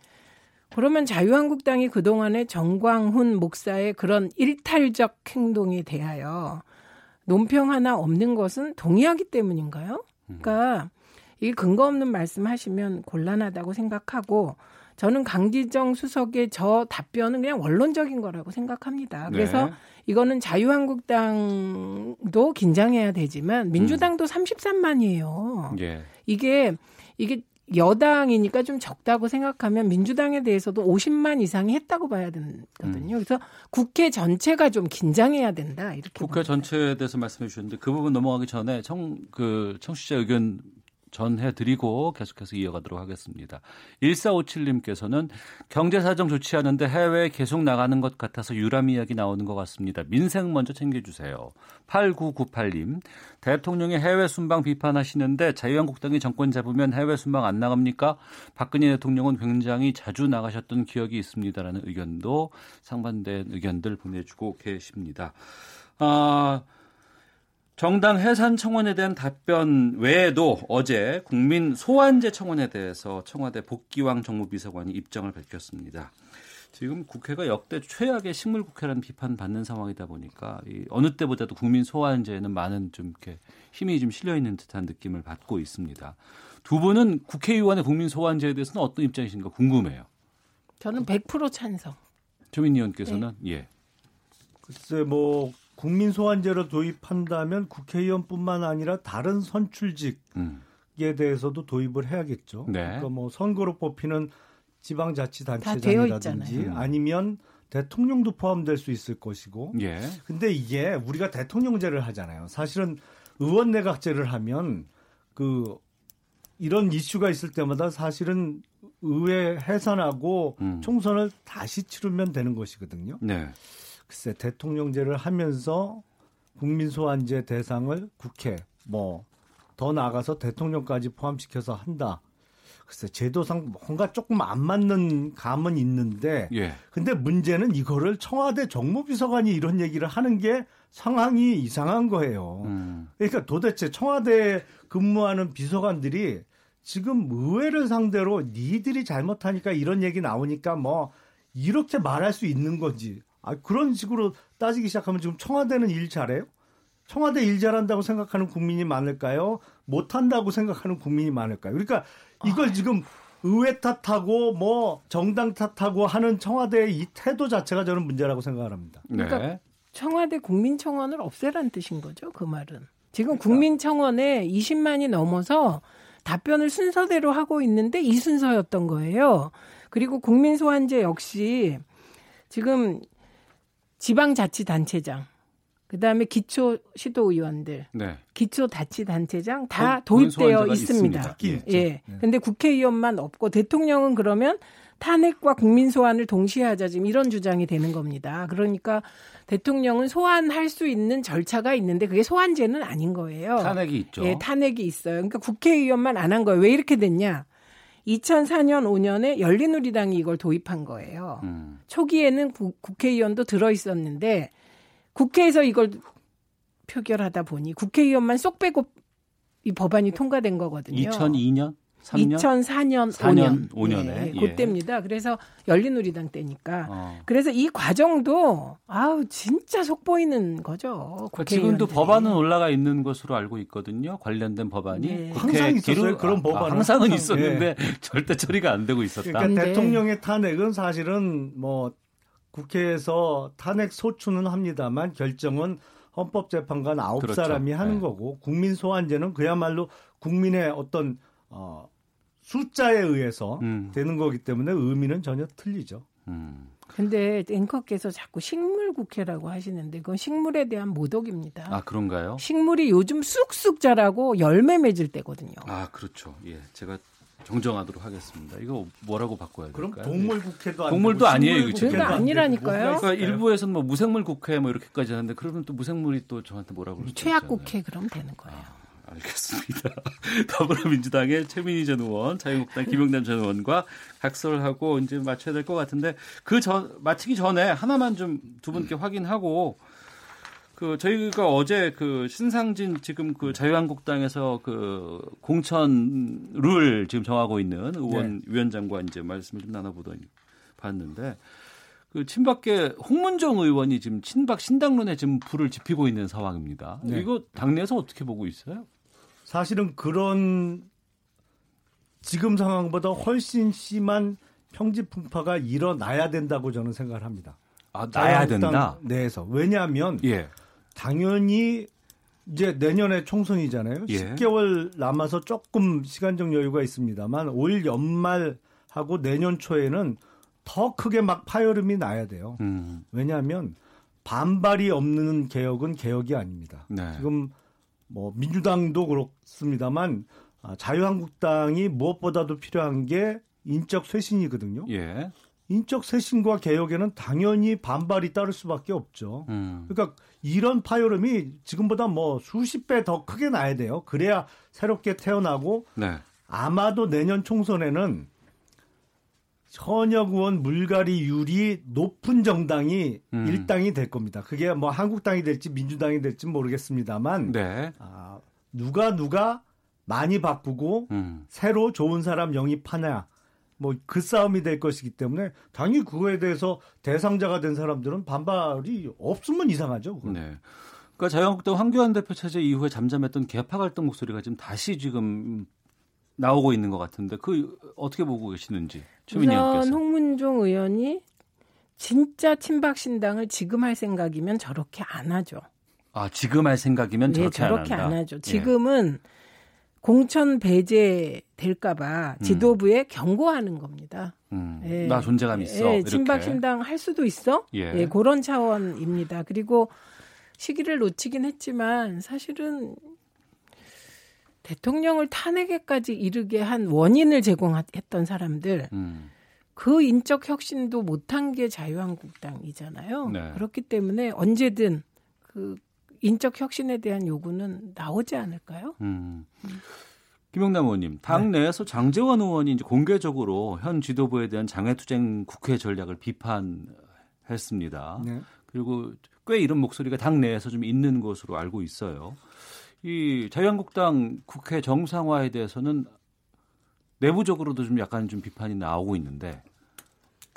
그러면 자유한국당이 그동안에 정광훈 목사의 그런 일탈적 행동에 대하여 논평 하나 없는 것은 동의하기 때문인가요? 그러니까 이 근거 없는 말씀 하시면 곤란하다고 생각하고 저는 강기정 수석의 저 답변은 그냥 원론적인 거라고 생각합니다. 그래서 네. 이거는 자유한국당도 긴장해야 되지만 민주당도 음. 33만이에요. 예. 이게 이게 여당이니까 좀 적다고 생각하면 민주당에 대해서도 50만 이상이 했다고 봐야 되거든요. 음. 그래서 국회 전체가 좀 긴장해야 된다. 이렇게 국회 봅니다. 전체에 대해서 말씀해 주셨는데 그 부분 넘어가기 전에 청 그 청취자 의견 전해드리고 계속해서 이어가도록 하겠습니다. 1457님께서는 경제사정 좋지 않은데 해외에 계속 나가는 것 같아서 유람 이야기 나오는 것 같습니다. 민생 먼저 챙겨주세요. 8998님, 대통령이 해외 순방 비판하시는데 자유한국당이 정권 잡으면 해외 순방 안 나갑니까? 박근혜 대통령은 굉장히 자주 나가셨던 기억이 있습니다라는 의견도 상반된 의견들 보내주고 계십니다. 아, 정당 해산 청원에 대한 답변 외에도 어제 국민 소환제 청원에 대해서 청와대 복귀왕 정무비서관이 입장을 밝혔습니다. 지금 국회가 역대 최악의 식물 국회라는 비판 받는 상황이다 보니까 이 어느 때보다도 국민 소환제에는 많은 좀 이렇게 힘이 좀 실려 있는 듯한 느낌을 받고 있습니다. 두 분은 국회의원의 국민 소환제에 대해서는 어떤 입장이신가 궁금해요. 저는 100% 찬성. 조민 의원께서는 네. 예. 글쎄 뭐 국민 소환제를 도입한다면 국회의원뿐만 아니라 다른 선출직에 음. 대해서도 도입을 해야겠죠. 네. 그러니까 뭐 선거로 뽑히는 지방자치단체장이라든지 있잖아요. 아니면 대통령도 포함될 수 있을 것이고. 예. 근데 이게 우리가 대통령제를 하잖아요. 사실은 의원 내각제를 하면 그 이런 이슈가 있을 때마다 사실은 의회 해산하고 음. 총선을 다시 치르면 되는 것이거든요. 네. 글쎄 대통령제를 하면서 국민 소환제 대상을 국회 뭐 더 나아가서 대통령까지 포함시켜서 한다. 글쎄 제도상 뭔가 조금 안 맞는 감은 있는데 예. 근데 문제는 이거를 청와대 정무비서관이 이런 얘기를 하는 게 상황이 이상한 거예요. 음. 그러니까 도대체 청와대에 근무하는 비서관들이 지금 의회를 상대로 니들이 잘못하니까 이런 얘기 나오니까 뭐 이렇게 말할 수 있는 건지 아, 그런 식으로 따지기 시작하면 지금 청와대는 일 잘해요? 청와대 일 잘한다고 생각하는 국민이 많을까요? 못한다고 생각하는 국민이 많을까요? 그러니까 이걸 지금 의회 탓하고 뭐 정당 탓하고 하는 청와대의 이 태도 자체가 저는 문제라고 생각을 합니다. 그러니까 네. 청와대 국민청원을 없애란 뜻인 거죠. 그 말은. 지금 국민청원에 20만이 넘어서 답변을 순서대로 하고 있는데 이 순서였던 거예요. 그리고 국민소환제 역시 지금 지방자치단체장, 그 다음에 기초시도의원들, 네. 기초자치단체장 다 국- 도입되어 있습니다. 있습니다. 예. 근데 국회의원만 없고 대통령은 그러면 탄핵과 국민 소환을 동시에 하자 지금 이런 주장이 되는 겁니다. 그러니까 대통령은 소환할 수 있는 절차가 있는데 그게 소환제는 아닌 거예요. 탄핵이 있죠. 예, 탄핵이 있어요. 그러니까 국회의원만 안 한 거예요. 왜 이렇게 됐냐? 2004년 5년에 열린우리당이 이걸 도입한 거예요. 음. 초기에는 구- 국회의원도 들어 있었는데 국회에서 이걸 표결하다 보니 국회의원만 쏙 빼고 이 법안이 통과된 거거든요. 2002년? 3년? 2004년 4년, 5년. 5년에. 예, 예. 그때입니다. 그래서 열린우리당 때니까. 어. 그래서 이 과정도 아우 진짜 속보이는 거죠. 그러니까 지금도. 법안은 올라가 있는 것으로 알고 있거든요. 관련된 법안이 네. 항상 있었어요, 그런 아, 법안은. 항상은 항상, 있었는데 절대 처리가 안 되고 있었다. 그러니까 네. 대통령의 탄핵은 사실은 뭐 국회에서 탄핵 소추는 합니다만 결정은 헌법재판관 아홉 그렇죠. 사람이 하는 네. 거고 국민 소환제는 그야말로 국민의 어떤 어, 숫자에 의해서 음. 되는 거기 때문에 의미는 전혀 틀리죠. 음. 근데 앵커께서 자꾸 식물 국회라고 하시는데 그건 식물에 대한 모독입니다. 아 그런가요? 식물이 요즘 쑥쑥 자라고 열매 맺을 때거든요. 아 그렇죠. 예, 제가 정정하도록 하겠습니다. 이거 뭐라고 바꿔야 그럼 될까요? 동물 국회도 아니고 동물도 아니에요, 식물 이거 그러니까 아니라니까요. 그러니까? 일부에서는 뭐 무생물 국회 뭐 이렇게까지 하는데 그러면 또 무생물이 또 저한테 뭐라고 그러죠? 최악 국회 그럼 되는 거예요. 알겠습니다. 더불어민주당의 최민희 전 의원, 자유한국당 김용남 전 의원과 각설하고 이제 맞춰야 될 것 같은데 그전 마치기 전에 하나만 좀 두 분께 확인하고 그 저희가 어제 그 신상진 지금 그 자유한국당에서 그 공천 룰 지금 정하고 있는 의원 위원장과 이제 말씀을 좀 나눠보더니 봤는데 그 친박계 홍문정 의원이 지금 친박 신당론에 지금 불을 지피고 있는 상황입니다. 네. 이거 당내에서 어떻게 보고 있어요? 사실은 그런 지금 상황보다 훨씬 심한 평집 풍파가 일어나야 된다고 저는 생각을 합니다. 아, 나야 된다. 내에서 왜냐하면 예. 당연히 이제 내년에 총선이잖아요. 예. 10개월 남아서 조금 시간적 여유가 있습니다만 올 연말하고 내년 초에는 더 크게 막 파열음이 나야 돼요. 음. 왜냐하면 반발이 없는 개혁은 개혁이 아닙니다. 네. 지금 뭐 민주당도 그렇습니다만 아, 자유한국당이 무엇보다도 필요한 게 인적 쇄신이거든요. 예. 인적 쇄신과 개혁에는 당연히 반발이 따를 수밖에 없죠. 음. 그러니까 이런 파열음이 지금보다 뭐 수십 배 더 크게 나야 돼요. 그래야 새롭게 태어나고 네. 아마도 내년 총선에는 현역 의원 물갈이율이 높은 정당이 음. 일당이 될 겁니다. 그게 뭐 한국당이 될지 민주당이 될지 모르겠습니다만 네. 아, 누가 누가 많이 바꾸고 음. 새로 좋은 사람 영입하냐 뭐 그 싸움이 될 것이기 때문에 당연히 그거에 대해서 대상자가 된 사람들은 반발이 없으면 이상하죠. 그건. 네. 그러니까 자유한국당 황교안 대표 체제 이후에 잠잠했던 개파 갈등 목소리가 지금 다시 지금 나오고 있는 것 같은데 그 어떻게 보고 계시는지 최민희 의원께서. 홍문종 의원이 진짜 친박 신당을 지금 할 생각이면 저렇게 안 하죠. 아 지금 할 생각이면 네, 저렇게, 저렇게 안, 안. 하죠. 예. 지금은 공천 배제 될까봐 음. 지도부에 경고하는 겁니다. 음, 예. 나 존재감 있어. 예. 친박 신당 할 수도 있어. 예. 예, 그런 차원입니다. 그리고 시기를 놓치긴 했지만 사실은 대통령을 탄핵에까지 이르게 한 원인을 제공했던 사람들 음. 그 인적 혁신도 못한 게 자유한국당이잖아요. 네. 그렇기 때문에 언제든 그 인적 혁신에 대한 요구는 나오지 않을까요? 음. 김영남 의원님, 당 내에서 장재원 의원이 이제 공개적으로 현 지도부에 대한 장외투쟁 국회 전략을 비판했습니다. 네. 그리고 꽤 이런 목소리가 당 내에서 좀 있는 것으로 알고 있어요. 이 자유한국당 국회 정상화에 대해서는 내부적으로도 좀 약간 좀 비판이 나오고 있는데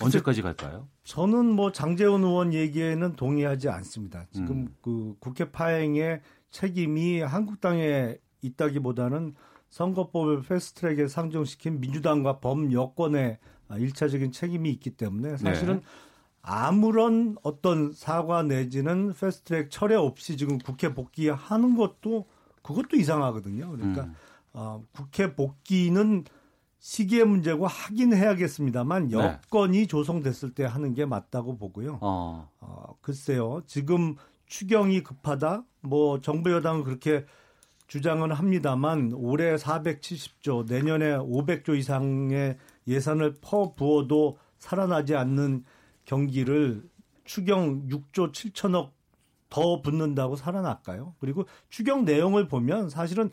언제까지 갈까요? 저는 뭐 장재원 의원 얘기에는 동의하지 않습니다. 지금 음. 그 국회 파행의 책임이 한국당에 있다기보다는 선거법을 패스트트랙에 상정시킨 민주당과 범여권의 일차적인 책임이 있기 때문에 사실은 네. 아무런 어떤 사과 내지는 패스트트랙 철회 없이 지금 국회 복귀하는 것도 그것도 이상하거든요. 그러니까 음. 어, 국회 복귀는 시기의 문제고 하긴 해야겠습니다만 네. 여건이 조성됐을 때 하는 게 맞다고 보고요. 어. 어, 글쎄요. 지금 추경이 급하다. 뭐 정부 여당은 그렇게 주장은 합니다만 올해 470조, 내년에 500조 이상의 예산을 퍼 부어도 살아나지 않는 경기를 추경 6조 7천억 더 붙는다고 살아날까요? 그리고 추경 내용을 보면 사실은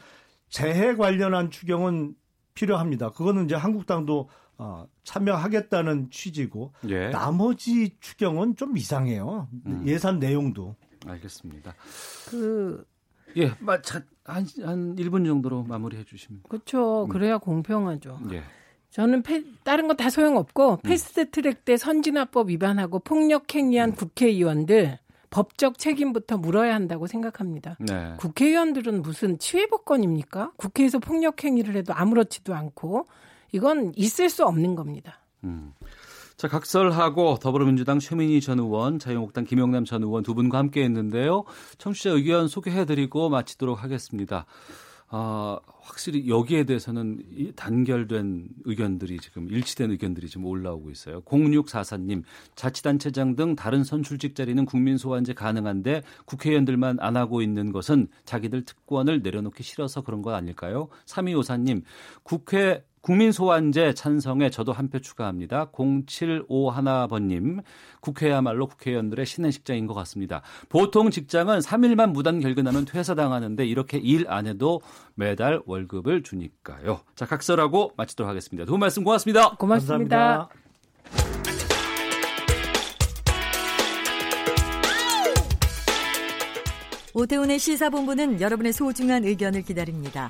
재해 관련한 추경은 필요합니다. 그거는 이제 한국당도 어, 참여하겠다는 취지고 예. 나머지 추경은 좀 이상해요. 음. 예산 내용도. 알겠습니다. 그 예, 마- 자, 한, 한 1분 정도로 마무리해 주시면. 그렇죠. 그래야 공평하죠. 예. 저는 패- 다른 거 다 소용없고 패스트트랙 때 선진화법 위반하고 폭력행위한 국회의원들 법적 책임부터 물어야 한다고 생각합니다. 네. 국회의원들은 무슨 치외법권입니까? 국회에서 폭력행위를 해도 아무렇지도 않고 이건 있을 수 없는 겁니다. 음. 자, 각설하고 더불어민주당 최민희 전 의원, 자유한국당 김영남 전 의원 두 분과 함께 했는데요. 청취자 의견 소개해드리고 마치도록 하겠습니다. 아, 확실히 여기에 대해서는 이 단결된 의견들이 지금 일치된 의견들이 지금 올라오고 있어요. 0644님, 자치단체장 등 다른 선출직 자리는 국민 소환제 가능한데 국회의원들만 안 하고 있는 것은 자기들 특권을 내려놓기 싫어서 그런 거 아닐까요? 3254님, 국회 국민 소환제 찬성에 저도 한 표 추가합니다. 0751번님, 국회야말로 국회의원들의 신의식장인 것 같습니다. 보통 직장은 3일만 무단 결근하면 퇴사당하는데 이렇게 일 안 해도 매달 월급을 주니까요. 자, 각설하고 마치도록 하겠습니다. 두분 말씀 고맙습니다. 고맙습니다. 오태훈의 시사본부는 여러분의 소중한 의견을 기다립니다.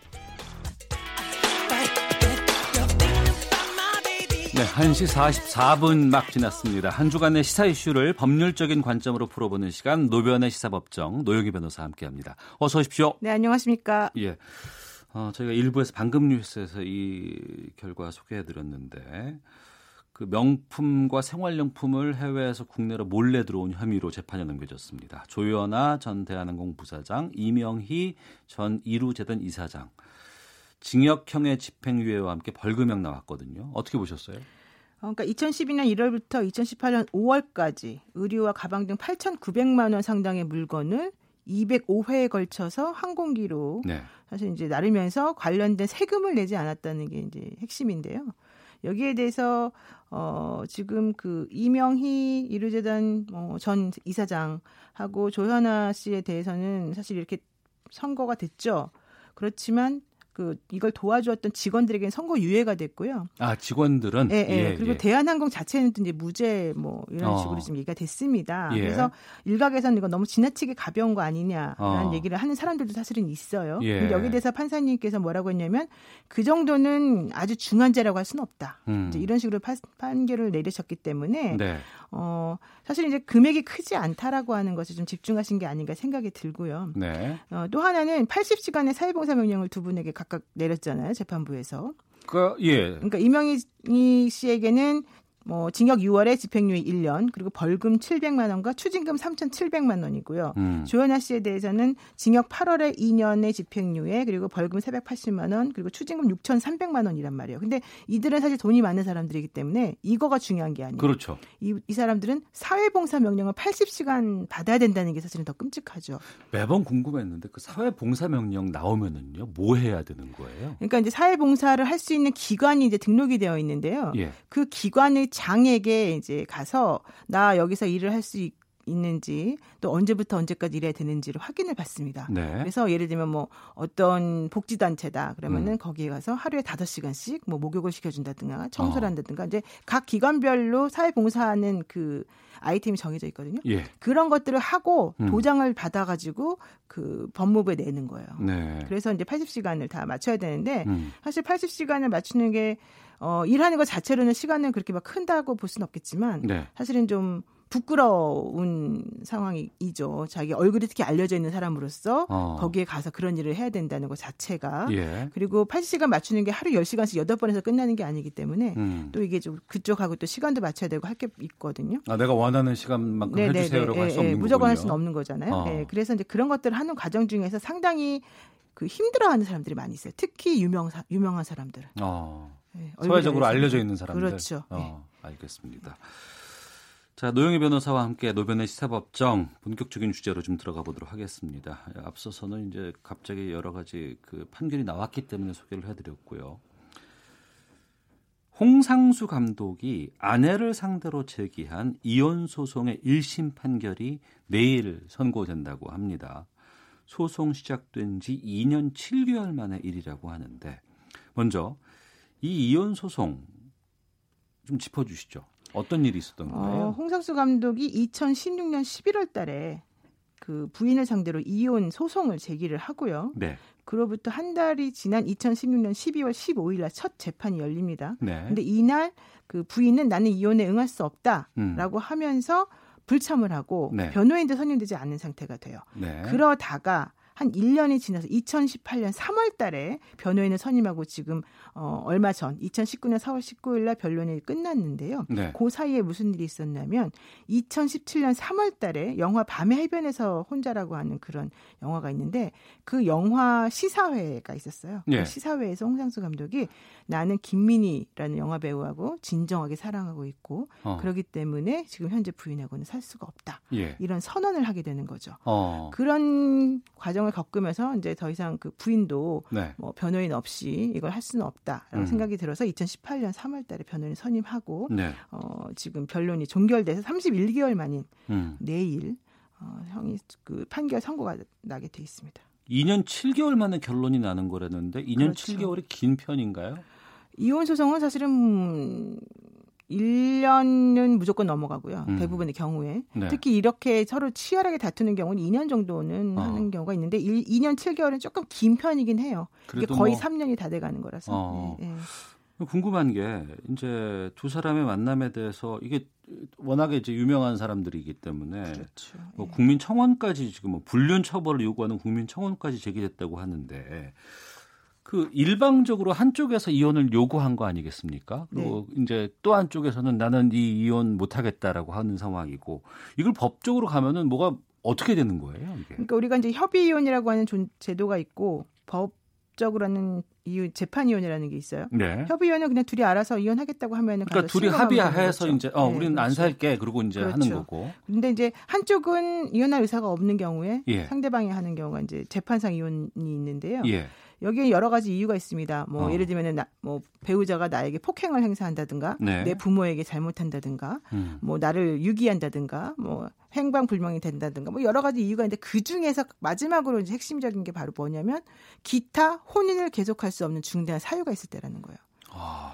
네, 1시 44분 막 지났습니다. 한 주간의 시사 이슈를 법률적인 관점으로 풀어보는 시간 노변의 시사법정 노영희 변호사 함께합니다. 어서 오십시오. 네, 안녕하십니까. 예. 어, 저희가 일부에서 방금 뉴스에서 이 결과 소개해드렸는데 그 명품과 생활용품을 해외에서 국내로 몰래 들어온 혐의로 재판에 넘겨졌습니다. 조연아 전 대한항공 부사장, 이명희 전 이루재단 이사장 징역형의 집행유예와 함께 벌금형 나왔거든요. 어떻게 보셨어요? 어, 그러니까 2012년 1월부터 2018년 5월까지 의류와 가방 등 8,900만 원 상당의 물건을 205회에 걸쳐서 항공기로 네. 사실 이제 나르면서 관련된 세금을 내지 않았다는 게 이제 핵심인데요. 여기에 대해서 어 지금 그 이명희 이르재단 어, 전 이사장하고 조현아 씨에 대해서는 사실 이렇게 선고가 됐죠. 그렇지만 그 이걸 도와주었던 직원들에게는 선고 유예가 됐고요. 아 직원들은 예, 예. 예, 그리고 예. 대한항공 자체는 또 이제 무죄 뭐 이런 어. 식으로 지금 얘기가 됐습니다. 예. 그래서 일각에서는 이거 너무 지나치게 가벼운 거 아니냐라는 어. 얘기를 하는 사람들도 사실은 있어요. 예. 근데 여기에 대해서 판사님께서 뭐라고 했냐면 그 정도는 아주 중한 죄라고 할 수는 없다. 음. 이제 이런 식으로 파- 판결을 내리셨기 때문에 네. 어, 사실 이제 금액이 크지 않다라고 하는 것에 좀 집중하신 게 아닌가 생각이 들고요. 네. 어, 또 하나는 80시간의 사회봉사 명령을 두 분에게 각각 내렸잖아요. 재판부에서. 그 예. 그러니까 이명희 씨에게는 뭐 징역 6월에 집행유예 1년 그리고 벌금 700만 원과 추징금 3,700만 원이고요. 음. 조현아 씨에 대해서는 징역 8월에 2년의 집행유예 그리고 벌금 480만 원 그리고 추징금 6,300만 원이란 말이에요. 근데 이들은 사실 돈이 많은 사람들이기 때문에 이거가 중요한 게 아니에요. 그렇죠. 이, 이 사람들은 사회봉사 명령을 80시간 받아야 된다는 게 사실은 더 끔찍하죠. 매번 궁금했는데 그 사회봉사 명령 나오면은요 뭐 해야 되는 거예요? 그러니까 이제 사회봉사를 할 수 있는 기관이 이제 등록이 되어 있는데요. 예. 그 기관의 장에게 이제 가서 나 여기서 일을 할 수 있는지 또 언제부터 언제까지 일해야 되는지를 확인을 받습니다. 네. 그래서 예를 들면 뭐 어떤 복지 단체다 그러면은 음. 거기에 가서 하루에 다섯 시간씩 뭐 목욕을 시켜준다든가 청소를 어. 한다든가 이제 각 기관별로 사회봉사하는 그 아이템이 정해져 있거든요. 예. 그런 것들을 하고 음. 도장을 받아가지고 그 법무부에 내는 거예요. 네. 그래서 이제 80시간을 다 맞춰야 되는데 음. 사실 80시간을 맞추는 게 어, 일하는 것 자체로는 시간은 그렇게 막 큰다고 볼 수는 없겠지만 네. 사실은 좀 부끄러운 상황이죠. 자기 얼굴이 특히 알려져 있는 사람으로서 어. 거기에 가서 그런 일을 해야 된다는 것 자체가 예. 그리고 80시간 맞추는 게 하루 10시간씩 8번에서 끝나는 게 아니기 때문에 음. 또 이게 좀 그쪽하고 또 시간도 맞춰야 되고 할 게 있거든요. 아 내가 원하는 시간만큼 해주세요라고 할 수 없는 무조건 할. 수는 없는 거잖아요. 어. 예, 그래서 이제 그런 것들을 하는 과정 중에서 상당히 그 힘들어하는 사람들이 많이 있어요. 특히 유명 유명한 사람들. 어. 네, 사회적으로 알려져 있는 사람들. 그렇죠. 어, 알겠습니다. 자, 노영희 변호사와 함께 노변의 시사법정 본격적인 주제로 좀 들어가 보도록 하겠습니다. 앞서서는 이제 갑자기 여러 가지 그 판결이 나왔기 때문에 소개를 해드렸고요. 홍상수 감독이 아내를 상대로 제기한 이혼 소송의 1심 판결이 내일 선고된다고 합니다. 소송 시작된 지 2년 7개월 만의 일이라고 하는데 먼저 이 이혼 소송 좀 짚어 주시죠. 어떤 일이 있었던 거예요? 어, 홍상수 감독이 2016년 11월 달에 그 부인을 상대로 이혼 소송을 제기를 하고요. 네. 그로부터 한 달이 지난 2016년 12월 15일 날 첫 재판이 열립니다. 네. 근데 이날 그 부인은 나는 이혼에 응할 수 음. 없다라고 하면서 불참을 하고 네. 변호인도 선임되지 않는 상태가 돼요. 네. 그러다가 한 1년이 지나서 2018년 3월 달에 변호인을 선임하고 지금 어 얼마 전 2019년 4월 19일 날 변론이 끝났는데요. 네. 그 사이에 무슨 일이 있었냐면 2017년 3월 달에 영화 밤의 해변에서 혼자라고 하는 그런 영화가 있는데 그 영화 시사회가 있었어요. 예. 그 시사회에서 홍상수 감독이 나는 김민희라는 영화 배우하고 진정하게 사랑하고 있고 어. 그렇기 때문에 지금 현재 부인하고는 살 수가 없다. 예. 이런 선언을 하게 되는 거죠. 어. 그런 과정을 겪으면서 이제 더 이상 그 부인도 네. 뭐 변호인 없이 이걸 할 수는 없다라고 음. 생각이 들어서 2018년 3월 달에 변호인 선임하고 네. 어, 지금 변론이 종결돼서 31개월 만인 음. 내일 어, 형이 그 판결 선고가 나게 돼 있습니다. 2년 7개월 만에 결론이 나는 거라는데 2년 그렇죠. 7개월이 긴 편인가요? 이혼 소송은 사실은 음, 1년은 무조건 넘어가고요. 음. 대부분의 경우에. 네. 특히 이렇게 서로 치열하게 다투는 경우는 2년 정도는 어. 하는 경우가 있는데 1, 2년 7개월은 조금 긴 편이긴 해요. 이게 거의 뭐- 3년이 다 돼가는 거라서. 어. 예, 예. 궁금한 게 이제 두 사람의 만남에 대해서 이게 워낙에 이제 유명한 사람들이기 때문에 그렇죠. 뭐 국민청원까지 지금 뭐 불륜 처벌을 요구하는 국민청원까지 제기됐다고 하는데 그 일방적으로 한쪽에서 이혼을 요구한 거 아니겠습니까? 그리고 이제 또 한쪽에서는 나는 이 이혼 못 하겠다라고 하는 상황이고 이걸 법적으로 가면은 뭐가 어떻게 되는 거예요, 이게? 그러니까 우리가 이제 협의 이혼이라고 하는 존- 제도가 있고 법적으로는 이혼 재판 이혼이라는 게 있어요. 네. 협의 이혼은 그냥 둘이 알아서 이혼하겠다고 하면은 그러니까 둘이 합의해서. 이제 어 네, 우리는 안 그렇죠. 살게 그러고 이제 하는 그렇죠. 거고. 근데 이제 한쪽은 이혼할 의사가 없는 경우에 예. 상대방이 하는 경우가 이제 재판상 이혼이 있는데요. 예. 여기에 여러 가지 이유가 있습니다. 뭐 어. 예를 들면은 나, 뭐 배우자가 나에게 폭행을 행사한다든가 네. 내 부모에게 잘못한다든가 음. 뭐 나를 유기한다든가 뭐 행방불명이 된다든가 뭐 여러 가지 이유가 있는데 그 중에서 마지막으로 이제 핵심적인 게 바로 뭐냐면 기타 혼인을 계속할 수 없는 중대한 사유가 있을 때라는 거예요.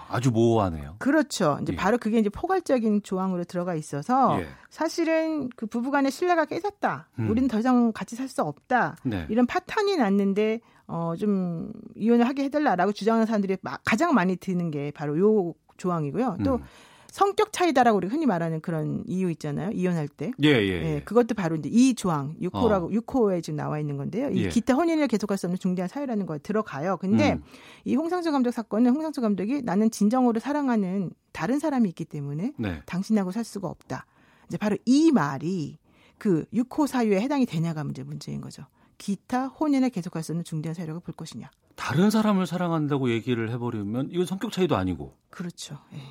아주 모호하네요. 그렇죠. 이제 예. 바로 그게 이제 포괄적인 조항으로 들어가 있어서 예. 사실은 그 부부간의 신뢰가 깨졌다. 음. 우리는 더 이상 같이 살 수 없다. 네. 이런 파탄이 났는데 어 좀 이혼을 하게 해달라라고 주장하는 사람들이 마- 가장 많이 드는 게 바로 요 조항이고요. 또 음. 성격 차이다라고 우리 흔히 말하는 그런 이유 있잖아요. 이혼할 때. 예, 예, 예. 그것도 바로 이제 이 조항 6호라고 어. 6호에 지금 나와 있는 건데요. 이 예. 기타 혼인을 계속할 수 없는 중대한 사유라는 거에 들어가요. 근데 음. 이 홍상수 감독 사건은 홍상수 감독이 나는 진정으로 사랑하는 다른 사람이 있기 때문에 네. 당신하고 살 수가 없다. 이제 바로 이 말이 그 6호 사유에 해당이 되냐가 문제 문제인 거죠. 기타 혼인을 계속할 수 없는 중대한 사유라고 볼 것이냐. 다른 사람을 사랑한다고 얘기를 해버리면 이건 성격 차이도 아니고. 그렇죠. 예.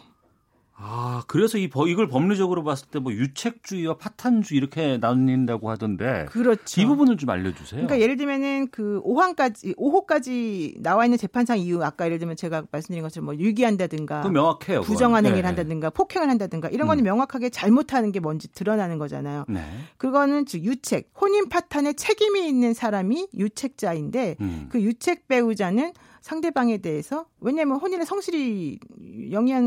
아, 그래서 이 법- 이걸 법리적으로 봤을 때 뭐 유책주의와 파탄주의 이렇게 나뉜다고 하던데. 그렇죠. 이 부분을 좀 알려주세요. 그러니까 예를 들면은 그 5항까지 5호까지 나와 있는 재판상 이유 아까 예를 들면 제가 말씀드린 것처럼 뭐 유기한다든가 그건 명확해요. 부정한 행위를 네, 한다든가 폭행을 한다든가 이런 거는 음. 명확하게 잘못하는 게 뭔지 드러나는 거잖아요. 네. 그거는 즉 유책 혼인 파탄에 책임이 있는 사람이 유책자인데 음. 그 유책 배우자는 상대방에 대해서 왜냐하면 혼인의 성실이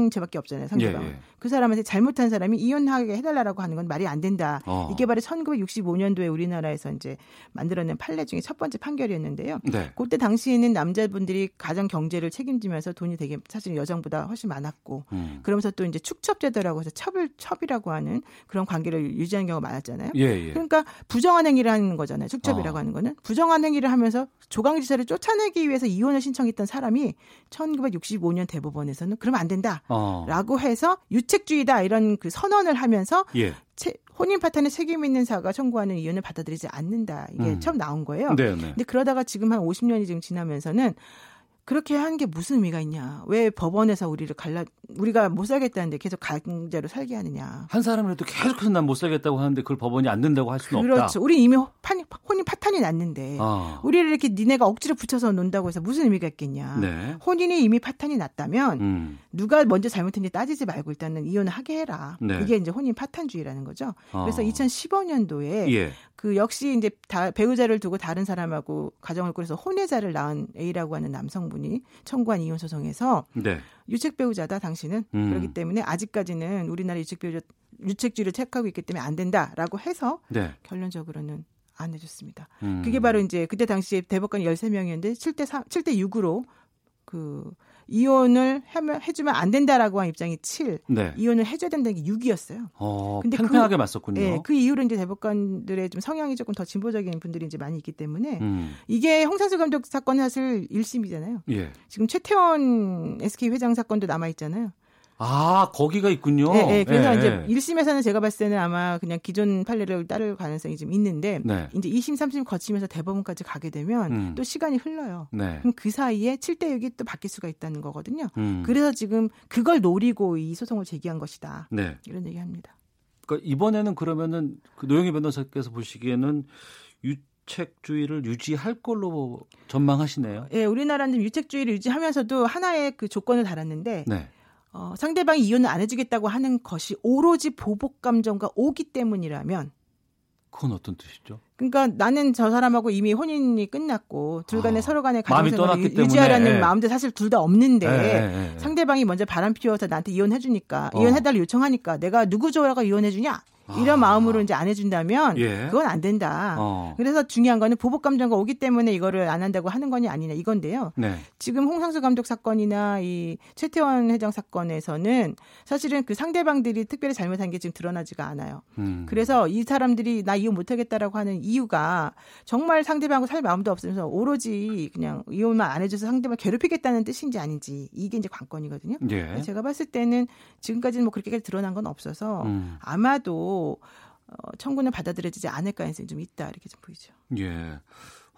죄밖에 없잖아요. 상대방. 예, 은 예. 그 사람한테 잘못한 사람이 이혼하게 해달라고 하는 건 말이 안 된다. 어. 이게 바로 1965년도에 우리나라에서 이제 만들어낸 판례 중에 첫 번째 판결이었는데요. 네. 그때 당시에는 남자분들이 가정 경제를 책임지면서 돈이 되게 사실 여성보다 훨씬 많았고 음. 그러면서 또 이제 축첩제도라고 해서 첩을 첩이라고 하는 그런 관계를 유지하는 경우가 많았잖아요. 예, 예. 그러니까 부정한 행위를 하는 거잖아요. 축첩이라고 어. 하는 거는 부정한 행위를 하면서 조강지사를 쫓아내기 위해서 이혼을 신청했던 사람이 1965년 대법원에서는 그러면 안 된다. 어. 라고 해서 유책주의다 이런 그 선언을 하면서 예. 채- 혼인 파탄에 책임 있는 사가 청구하는 이혼을 받아들이지 않는다. 이게 음. 처음 나온 거예요. 네, 네. 근데 그러다가 지금 한 50년이 지금 지나면서는 그렇게 한 게 무슨 의미가 있냐? 왜 법원에서 우리를 갈라 우리가 못 살겠다는데 계속 강제로 살게 하느냐? 한 사람이라도 계속해서 난 못 살겠다고 하는데 그걸 법원이 안 된다고 할 수는 그렇죠. 없다. 우리 이미 판- 혼인 파탄이 났는데 아. 우리를 이렇게 니네가 억지로 붙여서 논다고 해서 무슨 의미가 있겠냐? 네. 혼인이 이미 파탄이 났다면 음. 누가 먼저 잘못했는지 따지지 말고 일단은 이혼을 하게 해라. 네. 이게 이제 혼인 파탄주의라는 거죠. 어. 그래서 2015년도에 예. 그 역시 이제 다 배우자를 두고 다른 사람하고 가정을 꾸려서 혼외자를 낳은 A라고 하는 남성분 이 청구한 이혼 소송에서 네. 유책 배우자다 당신은 음. 그렇기 때문에 아직까지는 우리나라 유책 배우자 유책주의를 책하고 있기 때문에 안 된다라고 해서 네. 결론적으로는 안 해줬습니다. 음. 그게 바로 이제 그때 당시에 대법관이 13명이었는데 7대 3, 7대 6으로 그 이혼을 하면 해주면 안 된다라고 한 입장이 7, 네. 이혼을 해줘야 된다는 게 6이었어요. 어, 근데 팽팽하게 그, 맞섰군요. 예, 그 이후로 이제 대법관들의 좀 성향이 조금 더 진보적인 분들이 이제 많이 있기 때문에 음. 이게 홍상수 감독 사건은 사실 1심이잖아요. 예. 지금 최태원 SK 회장 사건도 남아 있잖아요. 아, 거기가 있군요. 예, 예. 그래서 예, 이제 예. 1심에서는 제가 봤을 때는 아마 그냥 기존 판례를 따를 가능성이 좀 있는데 네. 이제 2심, 3심 거치면서 대법원까지 가게 되면 음. 또 시간이 흘러요. 네. 그럼 그 사이에 7대 6이 또 바뀔 수가 있다는 거거든요. 음. 그래서 지금 그걸 노리고 이 소송을 제기한 것이다. 네. 이런 얘기합니다. 그러니까 이번에는 그러면은 그 노영희 변호사께서 보시기에는 유책주의를 유지할 걸로 전망하시네요. 예, 우리나라는 유책주의를 유지하면서도 하나의 그 조건을 달았는데 네. 어, 상대방이 이혼을 안 해주겠다고 하는 것이 오로지 보복 감정과 오기 때문이라면 그건 어떤 뜻이죠? 그러니까 나는 저 사람하고 이미 혼인이 끝났고 둘 간에 아, 서로 간에 가정생활을 떠났기 유- 때문에. 유지하라는 예. 마음도 사실 둘 다 없는데 예, 예, 예. 상대방이 먼저 바람 피워서 나한테 이혼해주니까 어. 이혼해달라 요청하니까 내가 누구 좋아라고 이혼해주냐 이런 마음으로 이제 안 해준다면 아. 예. 그건 안 된다. 어. 그래서 중요한 거는 보복 감정가 오기 때문에 이거를 안 한다고 하는 거냐 아니냐 이건데요. 네. 지금 홍상수 감독 사건이나 이 최태원 회장 사건에서는 사실은 그 상대방들이 특별히 잘못한 게 지금 드러나지가 않아요. 음. 그래서 이 사람들이 나 이혼 못하겠다라고 하는 이유가 정말 상대방하고 살 마음도 없으면서 오로지 그냥 이혼만 안 해줘서 상대방 괴롭히겠다는 뜻인지 아닌지 이게 이제 관건이거든요. 예. 제가 봤을 때는 지금까지는 뭐 그렇게까지 드러난 건 없어서 음. 아마도 어, 청구는 받아들여지지 않을 가능성이 좀 있다 이렇게 좀 보이죠. 예.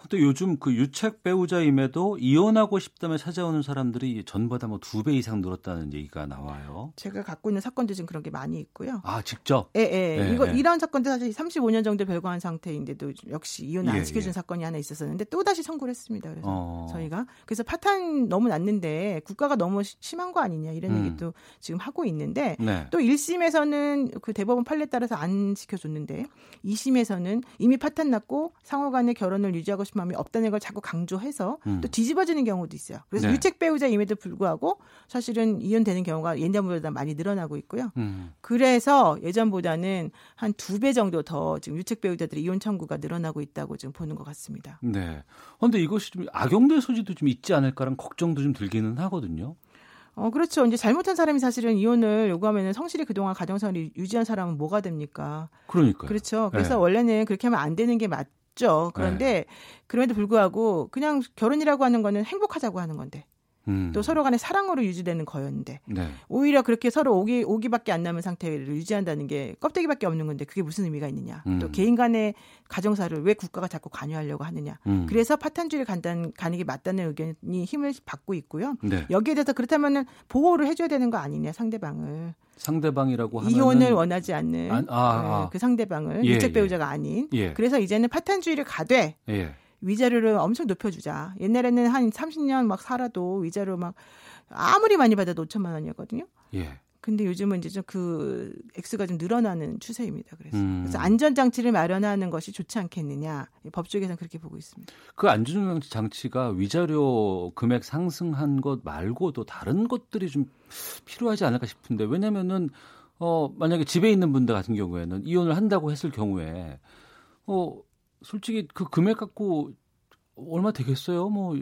또 요즘 그 유책 배우자임에도 이혼하고 싶다며 찾아오는 사람들이 전보다 뭐 두 배 이상 늘었다는 얘기가 나와요. 제가 갖고 있는 사건도 지금 그런 게 많이 있고요. 아 직접? 예, 예. 예, 이거 예. 이런 사건도 사실 35년 정도 별거한 상태인데도 역시 이혼 안 예, 시켜준 예. 사건이 하나 있었었는데 또 다시 청구를 했습니다. 그래서 어. 저희가 그래서 파탄 너무 났는데 국가가 너무 시- 심한 거 아니냐 이런 음. 얘기도 지금 하고 있는데 네. 또 1심에서는 그 대법원 판례 따라서 안 시켜줬는데 2심에서는 이미 파탄 났고 상호 간의 결혼을 유지하고 싶은 마음이 없다는 걸 자꾸 강조해서 음. 또 뒤집어지는 경우도 있어요. 그래서 네. 유책 배우자임에도 불구하고 사실은 이혼되는 경우가 예전보다 많이 늘어나고 있고요. 음. 그래서 예전보다는 한 두 배 정도 더 지금 유책 배우자들의 이혼 청구가 늘어나고 있다고 지금 보는 것 같습니다. 네. 그런데 이것이 좀 악용될 소지도 좀 있지 않을까라는 걱정도 좀 들기는 하거든요. 어, 그렇죠. 이제 잘못한 사람이 사실은 이혼을 요구하면 성실히 그동안 가정생활을 유지한 사람은 뭐가 됩니까? 그러니까요. 그렇죠. 그래서 네. 원래는 그렇게 하면 안 되는 게 맞 죠. 그런데 그럼에도 불구하고 그냥 결혼이라고 하는 거는 행복하자고 하는 건데 음. 또 서로 간의 사랑으로 유지되는 거였는데 네. 오히려 그렇게 서로 오기 오기밖에 안 남은 상태를 유지한다는 게 껍데기밖에 없는 건데 그게 무슨 의미가 있느냐? 음. 또 개인 간의 가정사를 왜 국가가 자꾸 관여하려고 하느냐? 음. 그래서 파탄주의를 간단 가는 게 맞다는 의견이 힘을 받고 있고요. 네. 여기에 대해서 그렇다면은 보호를 해줘야 되는 거 아니냐 상대방을 상대방이라고 하면 이혼을 원하지 않는 아, 아, 아. 네, 그 상대방을 예, 유책 예. 배우자가 아닌 예. 그래서 이제는 파탄주의를 가되 예. 위자료를 엄청 높여주자. 옛날에는 한 30년 막 살아도 위자료 막 아무리 많이 받아도 5천만 원이었거든요. 예. 근데 요즘은 이제 좀 그 액수가 좀 늘어나는 추세입니다. 그래서 음. 그래서 안전 장치를 마련하는 것이 좋지 않겠느냐. 법조계에서는 그렇게 보고 있습니다. 그 안전 장치가 위자료 금액 상승한 것 말고도 다른 것들이 좀 필요하지 않을까 싶은데 왜냐면은 어 만약에 집에 있는 분들 같은 경우에는 이혼을 한다고 했을 경우에 어 솔직히 그 금액 갖고 얼마 되겠어요? 뭐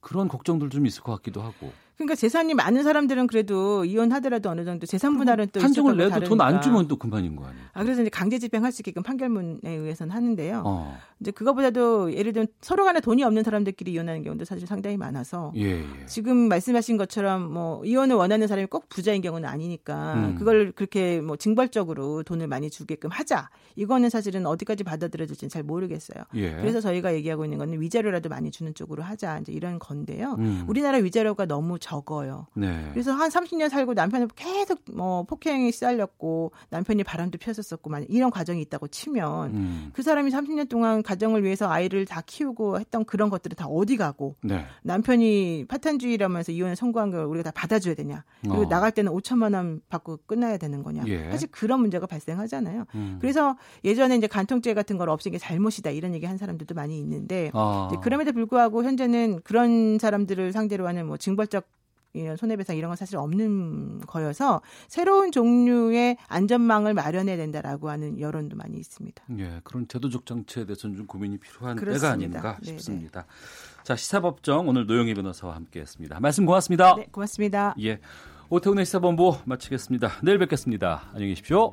그런 걱정들 좀 있을 것 같기도 하고. 그러니까 재산이 많은 사람들은 그래도 이혼하더라도 어느 정도 재산 분할은 또 판정을 내도 돈 안. 주면 또 그만인 거 아니에요? 아 그래서 이제 강제 집행할 수 있게끔 판결문에 의해서는 하는데요. 어. 이제 그거보다도 예를 들면 서로 간에 돈이 없는 사람들끼리 이혼하는 경우도 사실 상당히 많아서 예, 예. 지금 말씀하신 것처럼 뭐 이혼을 원하는 사람이 꼭 부자인 경우는 아니니까 음. 그걸 그렇게 뭐 징벌적으로 돈을 많이 주게끔 하자. 이거는 사실은 어디까지 받아들여질지는 잘 모르겠어요. 예. 그래서 저희가 얘기하고 있는 거는 위자료라도 많이 주는 쪽으로 하자. 이제 이런 건데요. 음. 우리나라 위자료가 너무 적어요. 네. 그래서 한 30년 살고 남편은 계속 뭐 폭행에 시달렸고 남편이 바람도 피웠었고 만 이런 과정이 있다고 치면 음. 그 사람이 30년 동안 가정을 위해서 아이를 다 키우고 했던 그런 것들은 다 어디 가고 네. 남편이 파탄주의라면서 이혼을 선고한 걸 우리가 다 받아줘야 되냐 그리고 어. 나갈 때는 5천만 원 받고 끝나야 되는 거냐 예. 사실 그런 문제가 발생하잖아요. 음. 그래서 예전에 이제 간통죄 같은 걸 없앤 게 잘못이다 이런 얘기 한 사람들도 많이 있는데 아. 그럼에도 불구하고 현재는 그런 사람들을 상대로 하는 뭐 징벌적 이런 손해배상 이런 건 사실 없는 거여서 새로운 종류의 안전망을 마련해야 된다라고 하는 여론도 많이 있습니다. 예, 그런 제도적 장치에 대해서는 좀 고민이 필요한 때가 그렇습니다. 아닌가 네네. 싶습니다. 자, 시사법정 오늘 노영희 변호사와 함께했습니다. 말씀 고맙습니다. 네, 고맙습니다. 예, 오태훈의 시사본부 마치겠습니다. 내일 뵙겠습니다. 안녕히 계십시오.